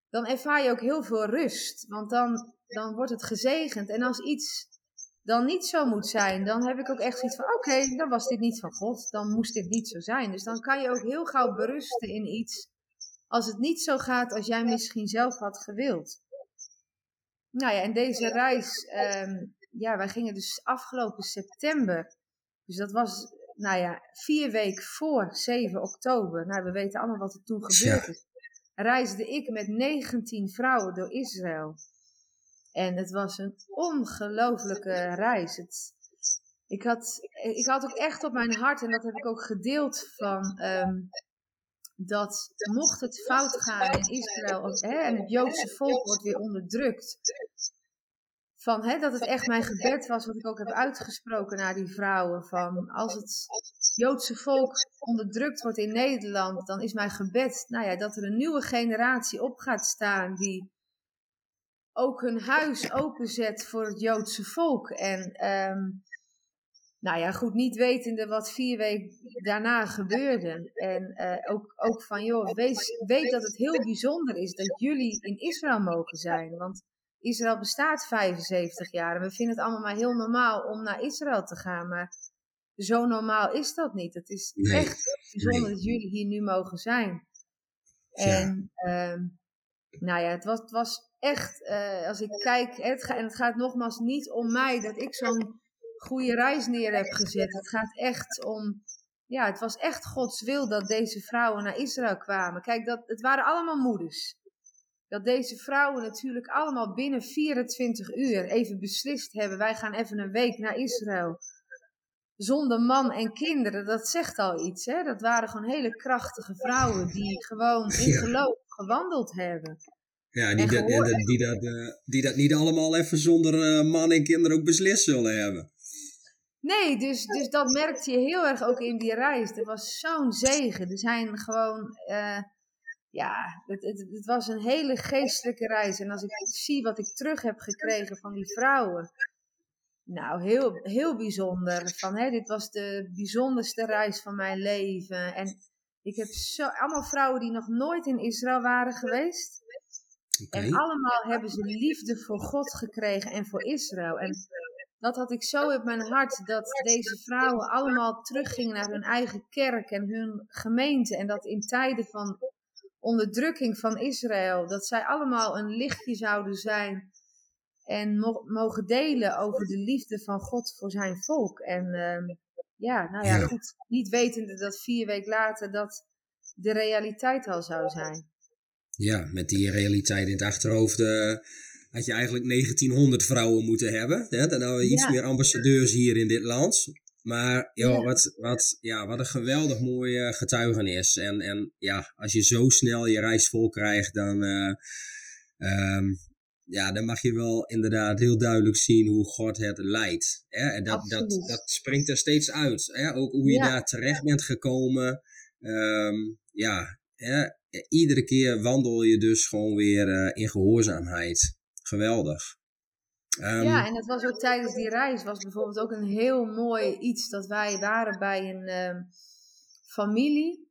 dan ervaar je ook heel veel rust. Want dan, dan wordt het gezegend. En als iets dan niet zo moet zijn, dan heb ik ook echt zoiets van: oké, dan was dit niet van God. Dan moest dit niet zo zijn. Dus dan kan je ook heel gauw berusten in iets. Als het niet zo gaat als jij misschien zelf had gewild. Nou ja, en deze reis, ehm, ja, wij gingen dus afgelopen september. Dus dat was, nou ja, vier weken voor 7 oktober. Nou, we weten allemaal wat er toen gebeurd is. Reisde ik met 19 vrouwen door Israël. En het was een ongelofelijke reis. Het, ik had, ik had ook echt op mijn hart, en dat heb ik ook gedeeld, van ehm, dat mocht het fout gaan in Israël hè, en het Joodse volk wordt weer onderdrukt, van, hè, dat het echt mijn gebed was, wat ik ook heb uitgesproken naar die vrouwen. Van als het Joodse volk onderdrukt wordt in Nederland, dan is mijn gebed nou ja, dat er een nieuwe generatie op gaat staan die ook hun huis openzet voor het Joodse volk. En um, nou ja, goed, niet wetende wat vier weken daarna gebeurde. En uh, ook, ook van, joh, wees, weet dat het heel bijzonder is dat jullie in Israël mogen zijn. Want Israël bestaat 75 jaar en we vinden het allemaal maar heel normaal om naar Israël te gaan. Maar zo normaal is dat niet. Het is echt bijzonder dat jullie hier nu mogen zijn. En ja. Um, nou ja, het was, het was echt, uh, als ik kijk, het en het gaat nogmaals niet om mij dat ik zo'n goede reis neer heb gezet. Het gaat echt om, ja, het was echt Gods wil dat deze vrouwen naar Israël kwamen. Kijk, dat, het waren allemaal moeders dat deze vrouwen natuurlijk allemaal binnen 24 uur even beslist hebben: wij gaan even een week naar Israël. Zonder man en kinderen, dat zegt al iets. Hè? Dat waren gewoon hele krachtige vrouwen die gewoon in geloof gewandeld hebben. Ja, die, dat, die, dat, uh, die dat niet allemaal even zonder uh, man en kinderen ook beslist zullen hebben. Nee, dus, dus dat merkte je heel erg ook in die reis. Er was zo'n zegen. Er zijn gewoon. Uh, ja, het, het, het, was een hele geestelijke reis. En als ik zie wat ik terug heb gekregen van die vrouwen. Nou, heel, heel bijzonder. Van, hè, dit was de bijzonderste reis van mijn leven. En ik heb zo, allemaal vrouwen die nog nooit in Israël waren geweest. Okay. En allemaal hebben ze liefde voor God gekregen en voor Israël. En dat had ik zo op mijn hart, dat deze vrouwen allemaal teruggingen naar hun eigen kerk en hun gemeente. En dat in tijden van onderdrukking van Israël, dat zij allemaal een lichtje zouden zijn en mo mogen delen over de liefde van God voor zijn volk. En uh, ja, nou ja, goed, niet wetende dat vier weken later dat de realiteit al zou zijn. Ja, met die realiteit in het achterhoofd uh, had je eigenlijk 1900 vrouwen moeten hebben. Hè? Dan hadden we iets ja. meer ambassadeurs hier in dit land. Maar joh, ja. Wat, wat, ja, wat een geweldig mooie getuigenis. En, en ja, als je zo snel je reis vol krijgt, dan, uh, um, ja, dan mag je wel inderdaad heel duidelijk zien hoe God het leidt. Hè? En dat, dat, dat springt er steeds uit. Hè? Ook hoe je ja. daar terecht bent gekomen. Um, ja, hè? iedere keer wandel je dus gewoon weer uh, in gehoorzaamheid. Geweldig. Um, ja, en het was ook tijdens die reis, was bijvoorbeeld ook een heel mooi iets dat wij waren bij een uh, familie.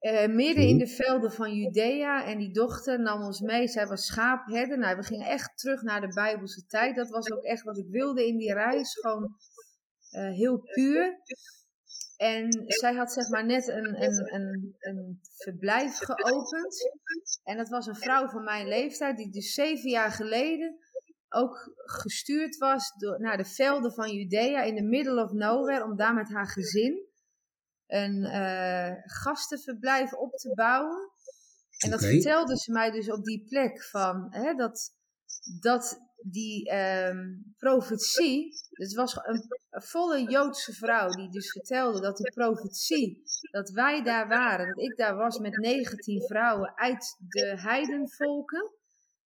Uh, midden in de velden van Judea. En die dochter nam ons mee. Zij was schaapherder. Nou, we gingen echt terug naar de Bijbelse tijd. Dat was ook echt wat ik wilde in die reis. Gewoon uh, heel puur. En zij had zeg maar net een, een, een, een verblijf geopend. En dat was een vrouw van mijn leeftijd, die dus zeven jaar geleden ook gestuurd was door, naar de velden van Judea in the middle of nowhere om daar met haar gezin een uh, gastenverblijf op te bouwen. En dat okay. vertelde ze mij dus op die plek van hè, dat, dat die um, profetie, het was een, een volle Joodse vrouw die dus vertelde dat de profetie, dat wij daar waren, dat ik daar was met 19 vrouwen uit de heidenvolken,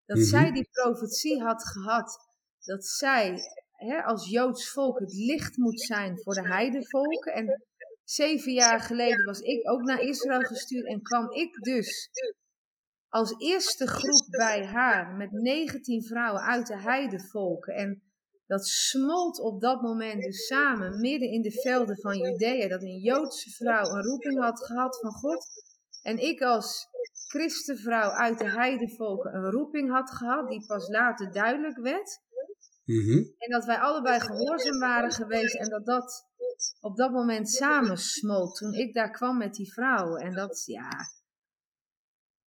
dat mm -hmm. zij die profetie had gehad, dat zij hè, als Joods volk het licht moet zijn voor de heidenvolken. En zeven jaar geleden was ik ook naar Israël gestuurd en kwam ik dus als eerste groep bij haar met 19 vrouwen uit de heidenvolken. En dat smolt op dat moment dus samen midden in de velden van Judea. Dat een Joodse vrouw een roeping had gehad van God. En ik als christenvrouw uit de heidenvolken een roeping had gehad, die pas later duidelijk werd. Mm -hmm. En dat wij allebei gehoorzaam waren geweest en dat dat op dat moment samensmolt toen ik daar kwam met die vrouwen. En dat, ja,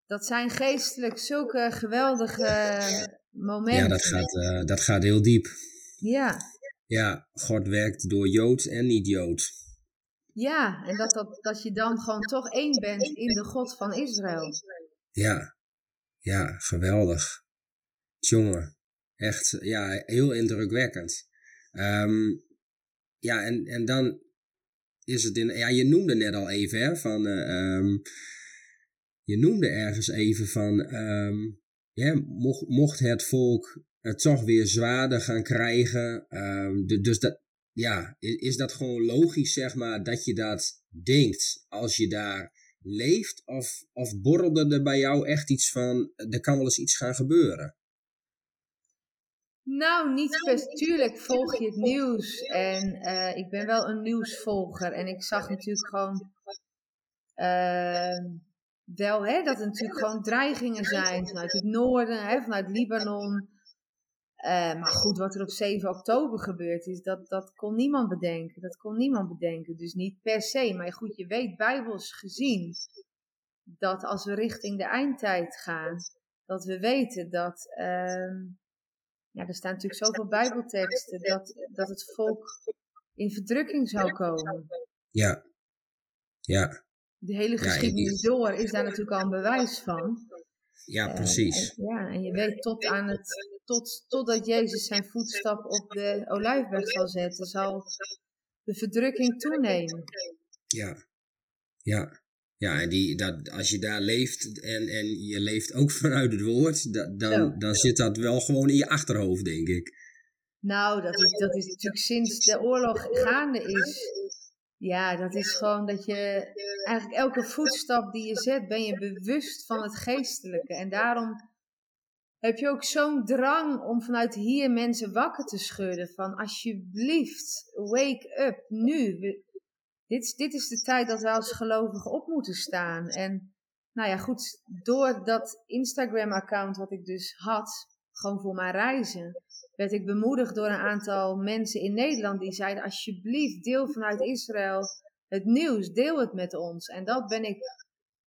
dat zijn geestelijk zulke geweldige momenten. Ja, dat gaat, uh, dat gaat heel diep. Ja. Ja, God werkt door Jood en niet-Jood. Ja, en dat, dat, dat je dan gewoon toch één bent in de God van Israël. Ja, ja, geweldig. Jongen, echt, ja, heel indrukwekkend. Um, ja, en, en dan is het in, ja, je noemde net al even, hè, van, uh, je noemde ergens even van, um, ja, mocht, mocht het volk het toch weer zwaarder gaan krijgen, um, de, dus dat, ja, is dat gewoon logisch, zeg maar, dat je dat denkt als je daar leeft? Of, of borrelde er bij jou echt iets van, er kan wel eens iets gaan gebeuren? Nou, niet best. Tuurlijk volg je het nieuws. En uh, ik ben wel een nieuwsvolger. En ik zag natuurlijk gewoon uh, wel hè, dat er natuurlijk gewoon dreigingen zijn vanuit het noorden, hè, vanuit Libanon. Uh, maar goed, wat er op 7 oktober gebeurd is, dat, dat kon niemand bedenken. Dat kon niemand bedenken. Dus niet per se. Maar goed, je weet bijbels gezien dat als we richting de eindtijd gaan, dat we weten dat. Uh, ja, er staan natuurlijk zoveel bijbelteksten dat, dat het volk in verdrukking zou komen. Ja, ja. De hele geschiedenis door is daar natuurlijk al een bewijs van. Ja, precies. En, ja, en je weet tot aan het, tot, totdat Jezus zijn voetstap op de olijfberg zal zetten, zal de verdrukking toenemen. Ja, ja. Ja, en die, dat, als je daar leeft en, en je leeft ook vanuit het woord, dan, dan zit dat wel gewoon in je achterhoofd, denk ik. Nou, dat is, dat is natuurlijk sinds de oorlog gaande is. Ja, dat is gewoon dat je eigenlijk elke voetstap die je zet, ben je bewust van het geestelijke. En daarom heb je ook zo'n drang om vanuit hier mensen wakker te schudden. Van alsjeblieft, wake up, nu dit, dit is de tijd dat we als gelovigen op moeten staan. En nou ja, goed, door dat Instagram-account wat ik dus had, gewoon voor mijn reizen, werd ik bemoedigd door een aantal mensen in Nederland die zeiden: Alsjeblieft, deel vanuit Israël het nieuws, deel het met ons. En dat ben ik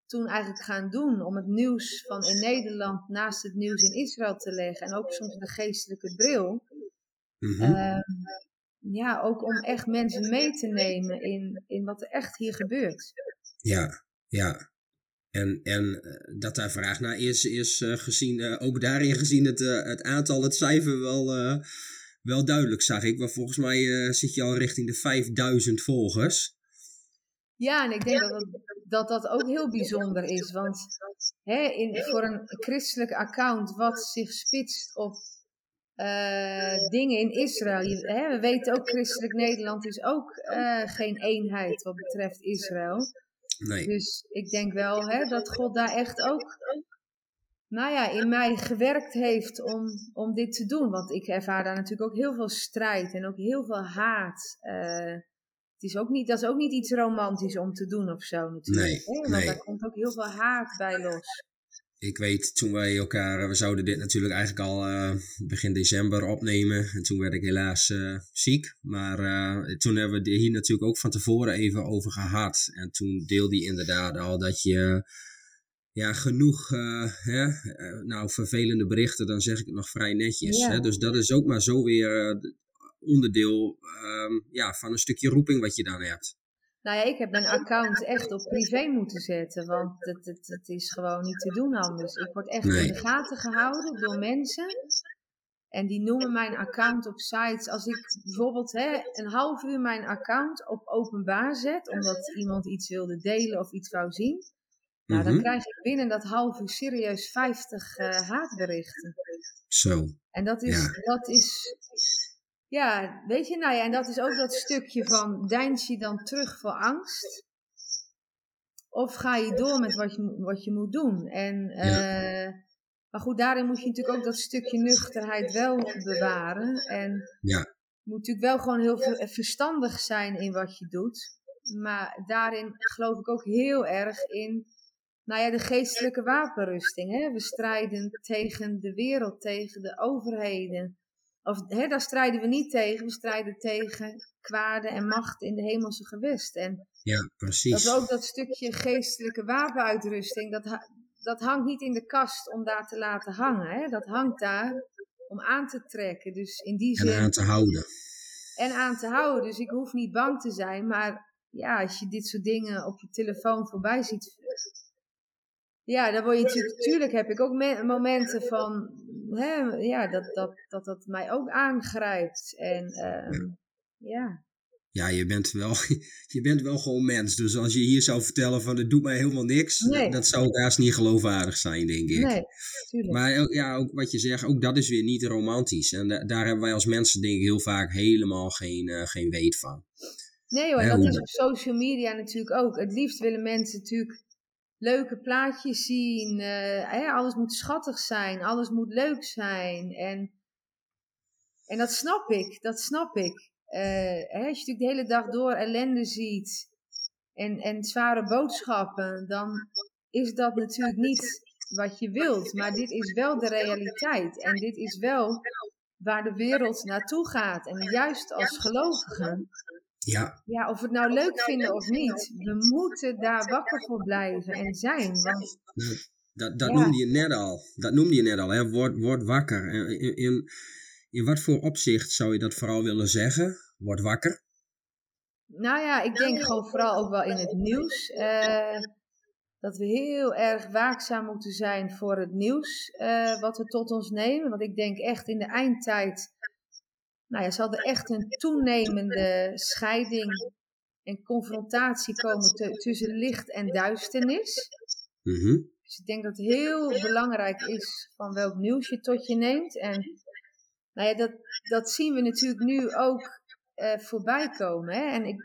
toen eigenlijk gaan doen, om het nieuws van in Nederland naast het nieuws in Israël te leggen. En ook soms de geestelijke bril. Mm ja, ook om echt mensen mee te nemen in, in wat er echt hier gebeurt. Ja, ja. En, en eh, dat daar vraag naar is, is uh, gezien, uh, ook daarin gezien het, het aantal, het cijfer wel, wel duidelijk, zag ik. Maar volgens mij zit je al richting de 5000 volgers. Ja, en ik denk dat, dat dat ook heel bijzonder is. Want hè, in, voor een christelijk account wat zich spitst op uh, dingen in Israël. Je, hè, we weten ook, christelijk Nederland is ook uh, geen eenheid wat betreft Israël. Nee. Dus ik denk wel hè, dat God daar echt ook nou ja, in mij gewerkt heeft om, om dit te doen. Want ik ervaar daar natuurlijk ook heel veel strijd en ook heel veel haat. Uh, het is ook niet, dat is ook niet iets romantisch om te doen of zo natuurlijk. Nee, hè? Want nee. daar komt ook heel veel haat bij los ik weet toen wij elkaar, we zouden dit natuurlijk eigenlijk al uh, begin december opnemen. En toen werd ik helaas uh, ziek. Maar uh, toen hebben we hier natuurlijk ook van tevoren even over gehad. En toen deelde hij inderdaad al dat je ja, genoeg hè, nou, vervelende berichten, dan zeg ik het nog vrij netjes. Ja. Hè? Dus dat is ook maar zo weer onderdeel um, ja, van een stukje roeping wat je dan hebt. Nou ja, ik heb mijn account echt op privé moeten zetten, want het, het, het is gewoon niet te doen anders. Ik word echt in de gaten gehouden door mensen. En die noemen mijn account op sites. Als ik bijvoorbeeld hè, een half uur mijn account op openbaar zet, omdat iemand iets wilde delen of iets wou zien. Nou, dan mhm. krijg ik binnen dat half uur serieus 50 uh, haatberichten. Zo. En dat is, ja. dat is ja, weet je, nou ja, en dat is ook dat stukje van, deins je dan terug voor angst? Of ga je door met wat je, wat je moet doen? En, uh, maar goed, daarin moet je natuurlijk ook dat stukje nuchterheid wel bewaren. En ja. moet natuurlijk wel gewoon heel verstandig zijn in wat je doet. Maar daarin geloof ik ook heel erg in, nou ja, de geestelijke wapenrusting. Hè? We strijden tegen de wereld, tegen de overheden of, hè, daar strijden we niet tegen. We strijden tegen kwade en macht in de hemelse gewest. En ja, precies. Dat is ook dat stukje geestelijke wapenuitrusting. Dat, dat hangt niet in de kast om daar te laten hangen. Hè? Dat hangt daar om aan te trekken. Dus in die zin, en aan te houden. En aan te houden. Dus ik hoef niet bang te zijn. Maar ja, als je dit soort dingen op je telefoon voorbij ziet. Ja, dan word je natuurlijk. Tuurlijk heb ik ook momenten van hè, ja, dat, dat, dat dat mij ook aangrijpt. En um, ja. ja, je bent, wel, <laughs> je bent wel gewoon mens. Dus als je hier zou vertellen van het doet mij helemaal niks, dat zou haast niet geloofwaardig zijn, denk ik. Nee, tuurlijk. Maar ja, ook wat je zegt, ook dat is weer niet romantisch. En daar hebben wij als mensen denk ik heel vaak helemaal geen, uh, geen weet van. Nee hoor, dat is op social media natuurlijk ook. Het liefst willen mensen natuurlijk leuke plaatjes zien. Uh, alles moet schattig zijn, alles moet leuk zijn. En, en dat snap ik, dat snap ik. Uh, als je natuurlijk de hele dag door ellende ziet en, en zware boodschappen, dan is dat natuurlijk niet wat je wilt. Maar dit is wel de realiteit. En dit is wel waar de wereld naartoe gaat. En juist als gelovigen. Ja. ja, of we het nou leuk vinden of niet, we moeten daar wakker voor blijven en zijn. Want, dat dat noemde je net al. Dat noemde je net al, hè? Word, word wakker. In, in, in wat voor opzicht zou je dat vooral willen zeggen? Word wakker? Nou ja, ik denk gewoon vooral ook wel in het nieuws. Uh, dat we heel erg waakzaam moeten zijn voor het nieuws uh, wat we tot ons nemen. Want ik denk echt in de eindtijd, nou ja, zal er echt een toenemende scheiding en confrontatie komen tussen licht en duisternis. Mm -hmm. Dus ik denk dat het heel belangrijk is van welk nieuws je tot je neemt. En nou ja, dat, dat zien we natuurlijk nu ook uh, voorbij komen. Hè? En ik,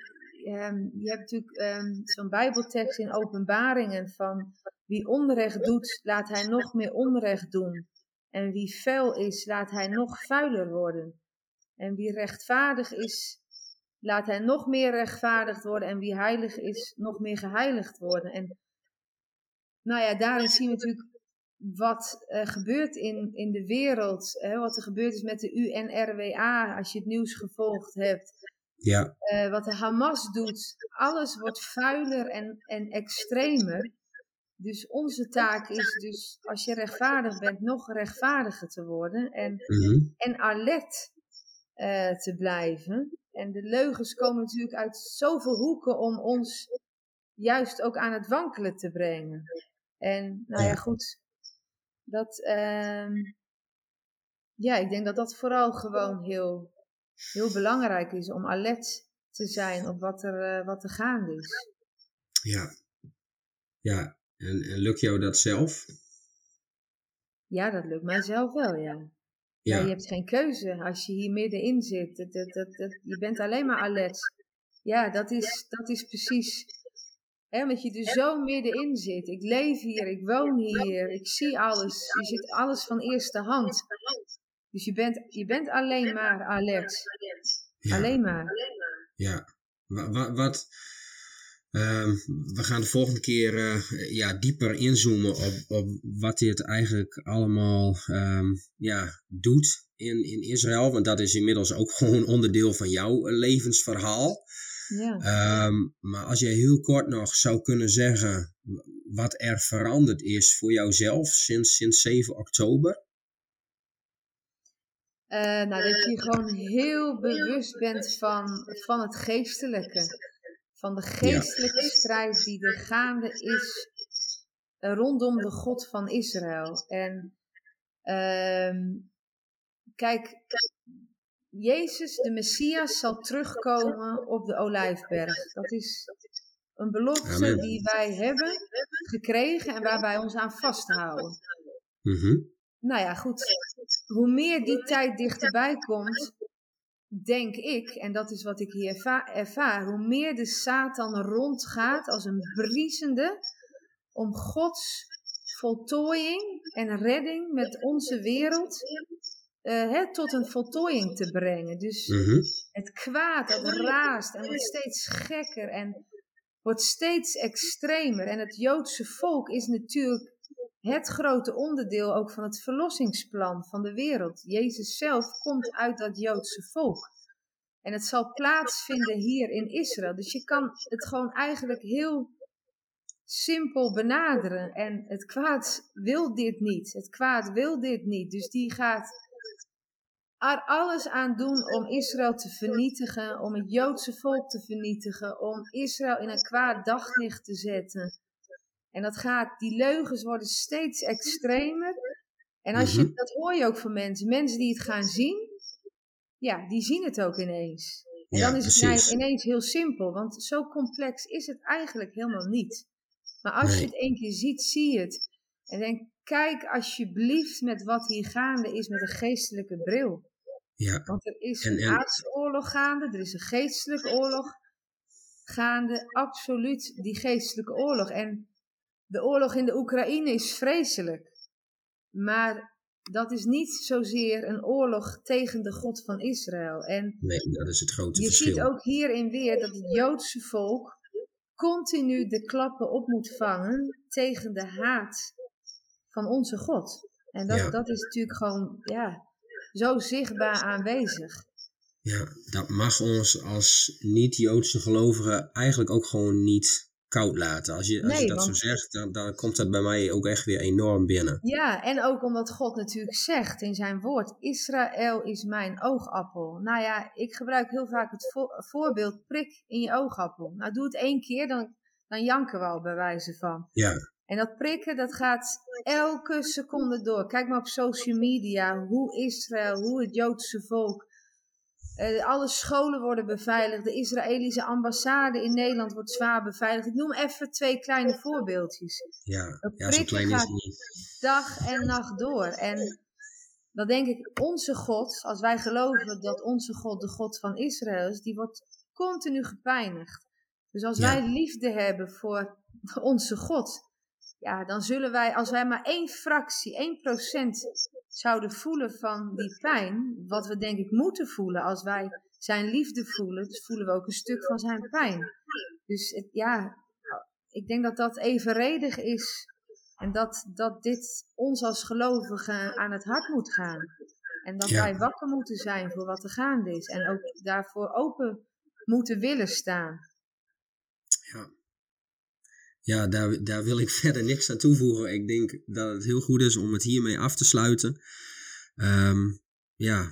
um, je hebt natuurlijk um, zo'n bijbeltekst in openbaringen van wie onrecht doet, laat hij nog meer onrecht doen. En wie vuil is, laat hij nog vuiler worden. En wie rechtvaardig is, laat hij nog meer rechtvaardigd worden. En wie heilig is, nog meer geheiligd worden. En nou ja, daarin zien we natuurlijk wat uh, gebeurt in, in de wereld, hè, wat er gebeurd is met de UNRWA, als je het nieuws gevolgd hebt. Ja. Uh, wat de Hamas doet, alles wordt vuiler en, en extremer. Dus onze taak is dus, als je rechtvaardig bent, nog rechtvaardiger te worden en, mm -hmm. en alert uh, te blijven. En de leugens komen natuurlijk uit zoveel hoeken om ons juist ook aan het wankelen te brengen. En nou ja, goed, dat, uh, ja, ik denk dat dat vooral gewoon heel, heel belangrijk is om alert te zijn op wat er, uh, wat er gaande is. Ja, ja. En, en lukt jou dat zelf? Ja, dat lukt mij zelf wel, ja. Ja. je hebt geen keuze als je hier middenin zit. Dat, dat, dat, je bent alleen maar alert. Ja, dat is, dat is precies He, omdat je er zo middenin zit. Ik leef hier, ik woon hier, ik zie alles. Je ziet alles van eerste hand. Dus je bent, je bent alleen maar alert. Ja. Alleen maar. Ja. Wat, wat uh, we gaan de volgende keer uh, ja, dieper inzoomen op, op wat dit eigenlijk allemaal um, ja, doet in, in Israël. Want dat is inmiddels ook <laughs> gewoon onderdeel van jouw levensverhaal. Ja. Um, maar als je heel kort nog zou kunnen zeggen wat er veranderd is voor jouzelf sinds, sinds 7 oktober? Uh, nou, dat je gewoon heel bewust bent van, van het geestelijke. Van de geestelijke ja. strijd die er gaande is rondom de God van Israël. En uh, kijk, Jezus, de Messias, zal terugkomen op de Olijfberg. Dat is een belofte Amen. die wij hebben gekregen en waar wij ons aan vasthouden. Mm -hmm. Nou ja, goed. Hoe meer die tijd dichterbij komt, denk ik, en dat is wat ik hier erva ervaar, hoe meer de Satan rondgaat als een briesende om Gods voltooiing en redding met onze wereld uh, hè, tot een voltooiing te brengen. Dus mm -hmm. het kwaad dat raast en wordt steeds gekker en wordt steeds extremer. En het Joodse volk is natuurlijk het grote onderdeel ook van het verlossingsplan van de wereld. Jezus zelf komt uit dat Joodse volk. En het zal plaatsvinden hier in Israël. Dus je kan het gewoon eigenlijk heel simpel benaderen. En het kwaad wil dit niet. Het kwaad wil dit niet. Dus die gaat er alles aan doen om Israël te vernietigen, om het Joodse volk te vernietigen, om Israël in een kwaad daglicht te zetten. En dat gaat, die leugens worden steeds extremer. En als je, Mhm. dat hoor je ook van mensen. Mensen die het gaan zien, ja, die zien het ook ineens. En dan is het ineens heel simpel, want zo complex is het eigenlijk helemaal niet. Maar als je het één keer ziet, zie je het. En denk, kijk alsjeblieft met wat hier gaande is met een geestelijke bril. Ja. Want er is een aardse oorlog gaande, er is een geestelijke oorlog gaande, absoluut die geestelijke oorlog. En de oorlog in de Oekraïne is vreselijk. Maar dat is niet zozeer een oorlog tegen de God van Israël. En nee, dat is het grote je verschil. Je ziet ook hierin weer dat het Joodse volk continu de klappen op moet vangen tegen de haat van onze God. En dat, dat is natuurlijk gewoon ja, zo zichtbaar aanwezig. Ja, dat mag ons als niet-Joodse gelovigen eigenlijk ook gewoon niet koud laten. Als je, als je dat zo zegt, dan, dan komt dat bij mij ook echt weer enorm binnen. Ja, en ook omdat God natuurlijk zegt in zijn woord: Israël is mijn oogappel. Nou ja, ik gebruik heel vaak het voorbeeld: prik in je oogappel. Nou, doe het één keer, dan, dan janken we al bij wijze van. Ja. En dat prikken, dat gaat elke seconde door. Kijk maar op social media, hoe Israël, hoe het Joodse volk uh, alle scholen worden beveiligd. De Israëlische ambassade in Nederland wordt zwaar beveiligd. Ik noem even twee kleine voorbeeldjes. Ja, ja zo klein is het. Dag en nacht door. En dan denk ik, onze God, als wij geloven dat onze God de God van Israël is, die wordt continu gepijnigd. Dus als wij liefde hebben voor onze God, ja, dan zullen wij, als wij maar één fractie, één procent zouden voelen van die pijn, wat we denk ik moeten voelen als wij zijn liefde voelen, dus voelen we ook een stuk van zijn pijn. Dus het, ja, ik denk dat dat evenredig is en dat, dat dit ons als gelovigen aan het hart moet gaan. En dat wij wakker moeten zijn voor wat er gaande is en ook daarvoor open moeten willen staan. Ja, ja, daar, daar wil ik <laughs> verder niks aan toevoegen. Ik denk dat het heel goed is om het hiermee af te sluiten. Ehm, ja,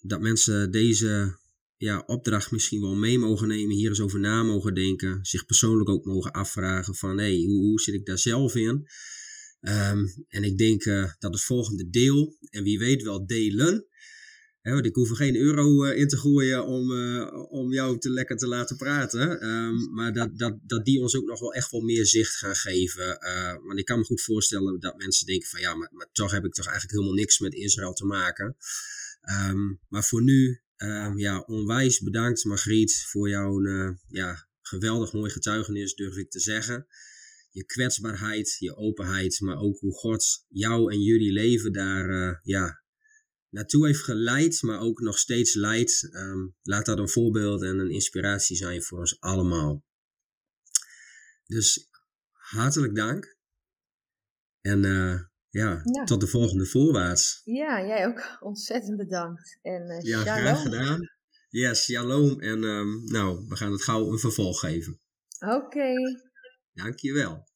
dat mensen deze ja, opdracht misschien wel mee mogen nemen, hier eens over na mogen denken, zich persoonlijk ook mogen afvragen van hé, hey, hoe, hoe zit ik daar zelf in? Ehm, en ik denk uh, dat het volgende deel, en wie weet wel delen, ik hoef er geen euro uh, in te gooien om, uh, om jou te lekker te laten praten. Um, maar dat, dat, dat die ons ook nog wel echt wel meer zicht gaan geven. Uh, want ik kan me goed voorstellen dat mensen denken van ja, maar, maar toch heb ik toch eigenlijk helemaal niks met Israël te maken. Um, maar voor nu, um, ja, onwijs bedankt Margriet voor jouw ja, geweldig mooi getuigenis, durf ik te zeggen. Je kwetsbaarheid, je openheid, maar ook hoe God jou en jullie leven daar ja, naartoe heeft geleid, maar ook nog steeds leidt. Um, laat dat een voorbeeld en een inspiratie zijn voor ons allemaal. Dus hartelijk dank. En uh, ja, tot de volgende voorwaarts. Ja, jij ook ontzettend bedankt. En uh, ja, graag gedaan. Yes, shalom. En um, nou, we gaan het gauw een vervolg geven. Oké. Okay. Dankjewel.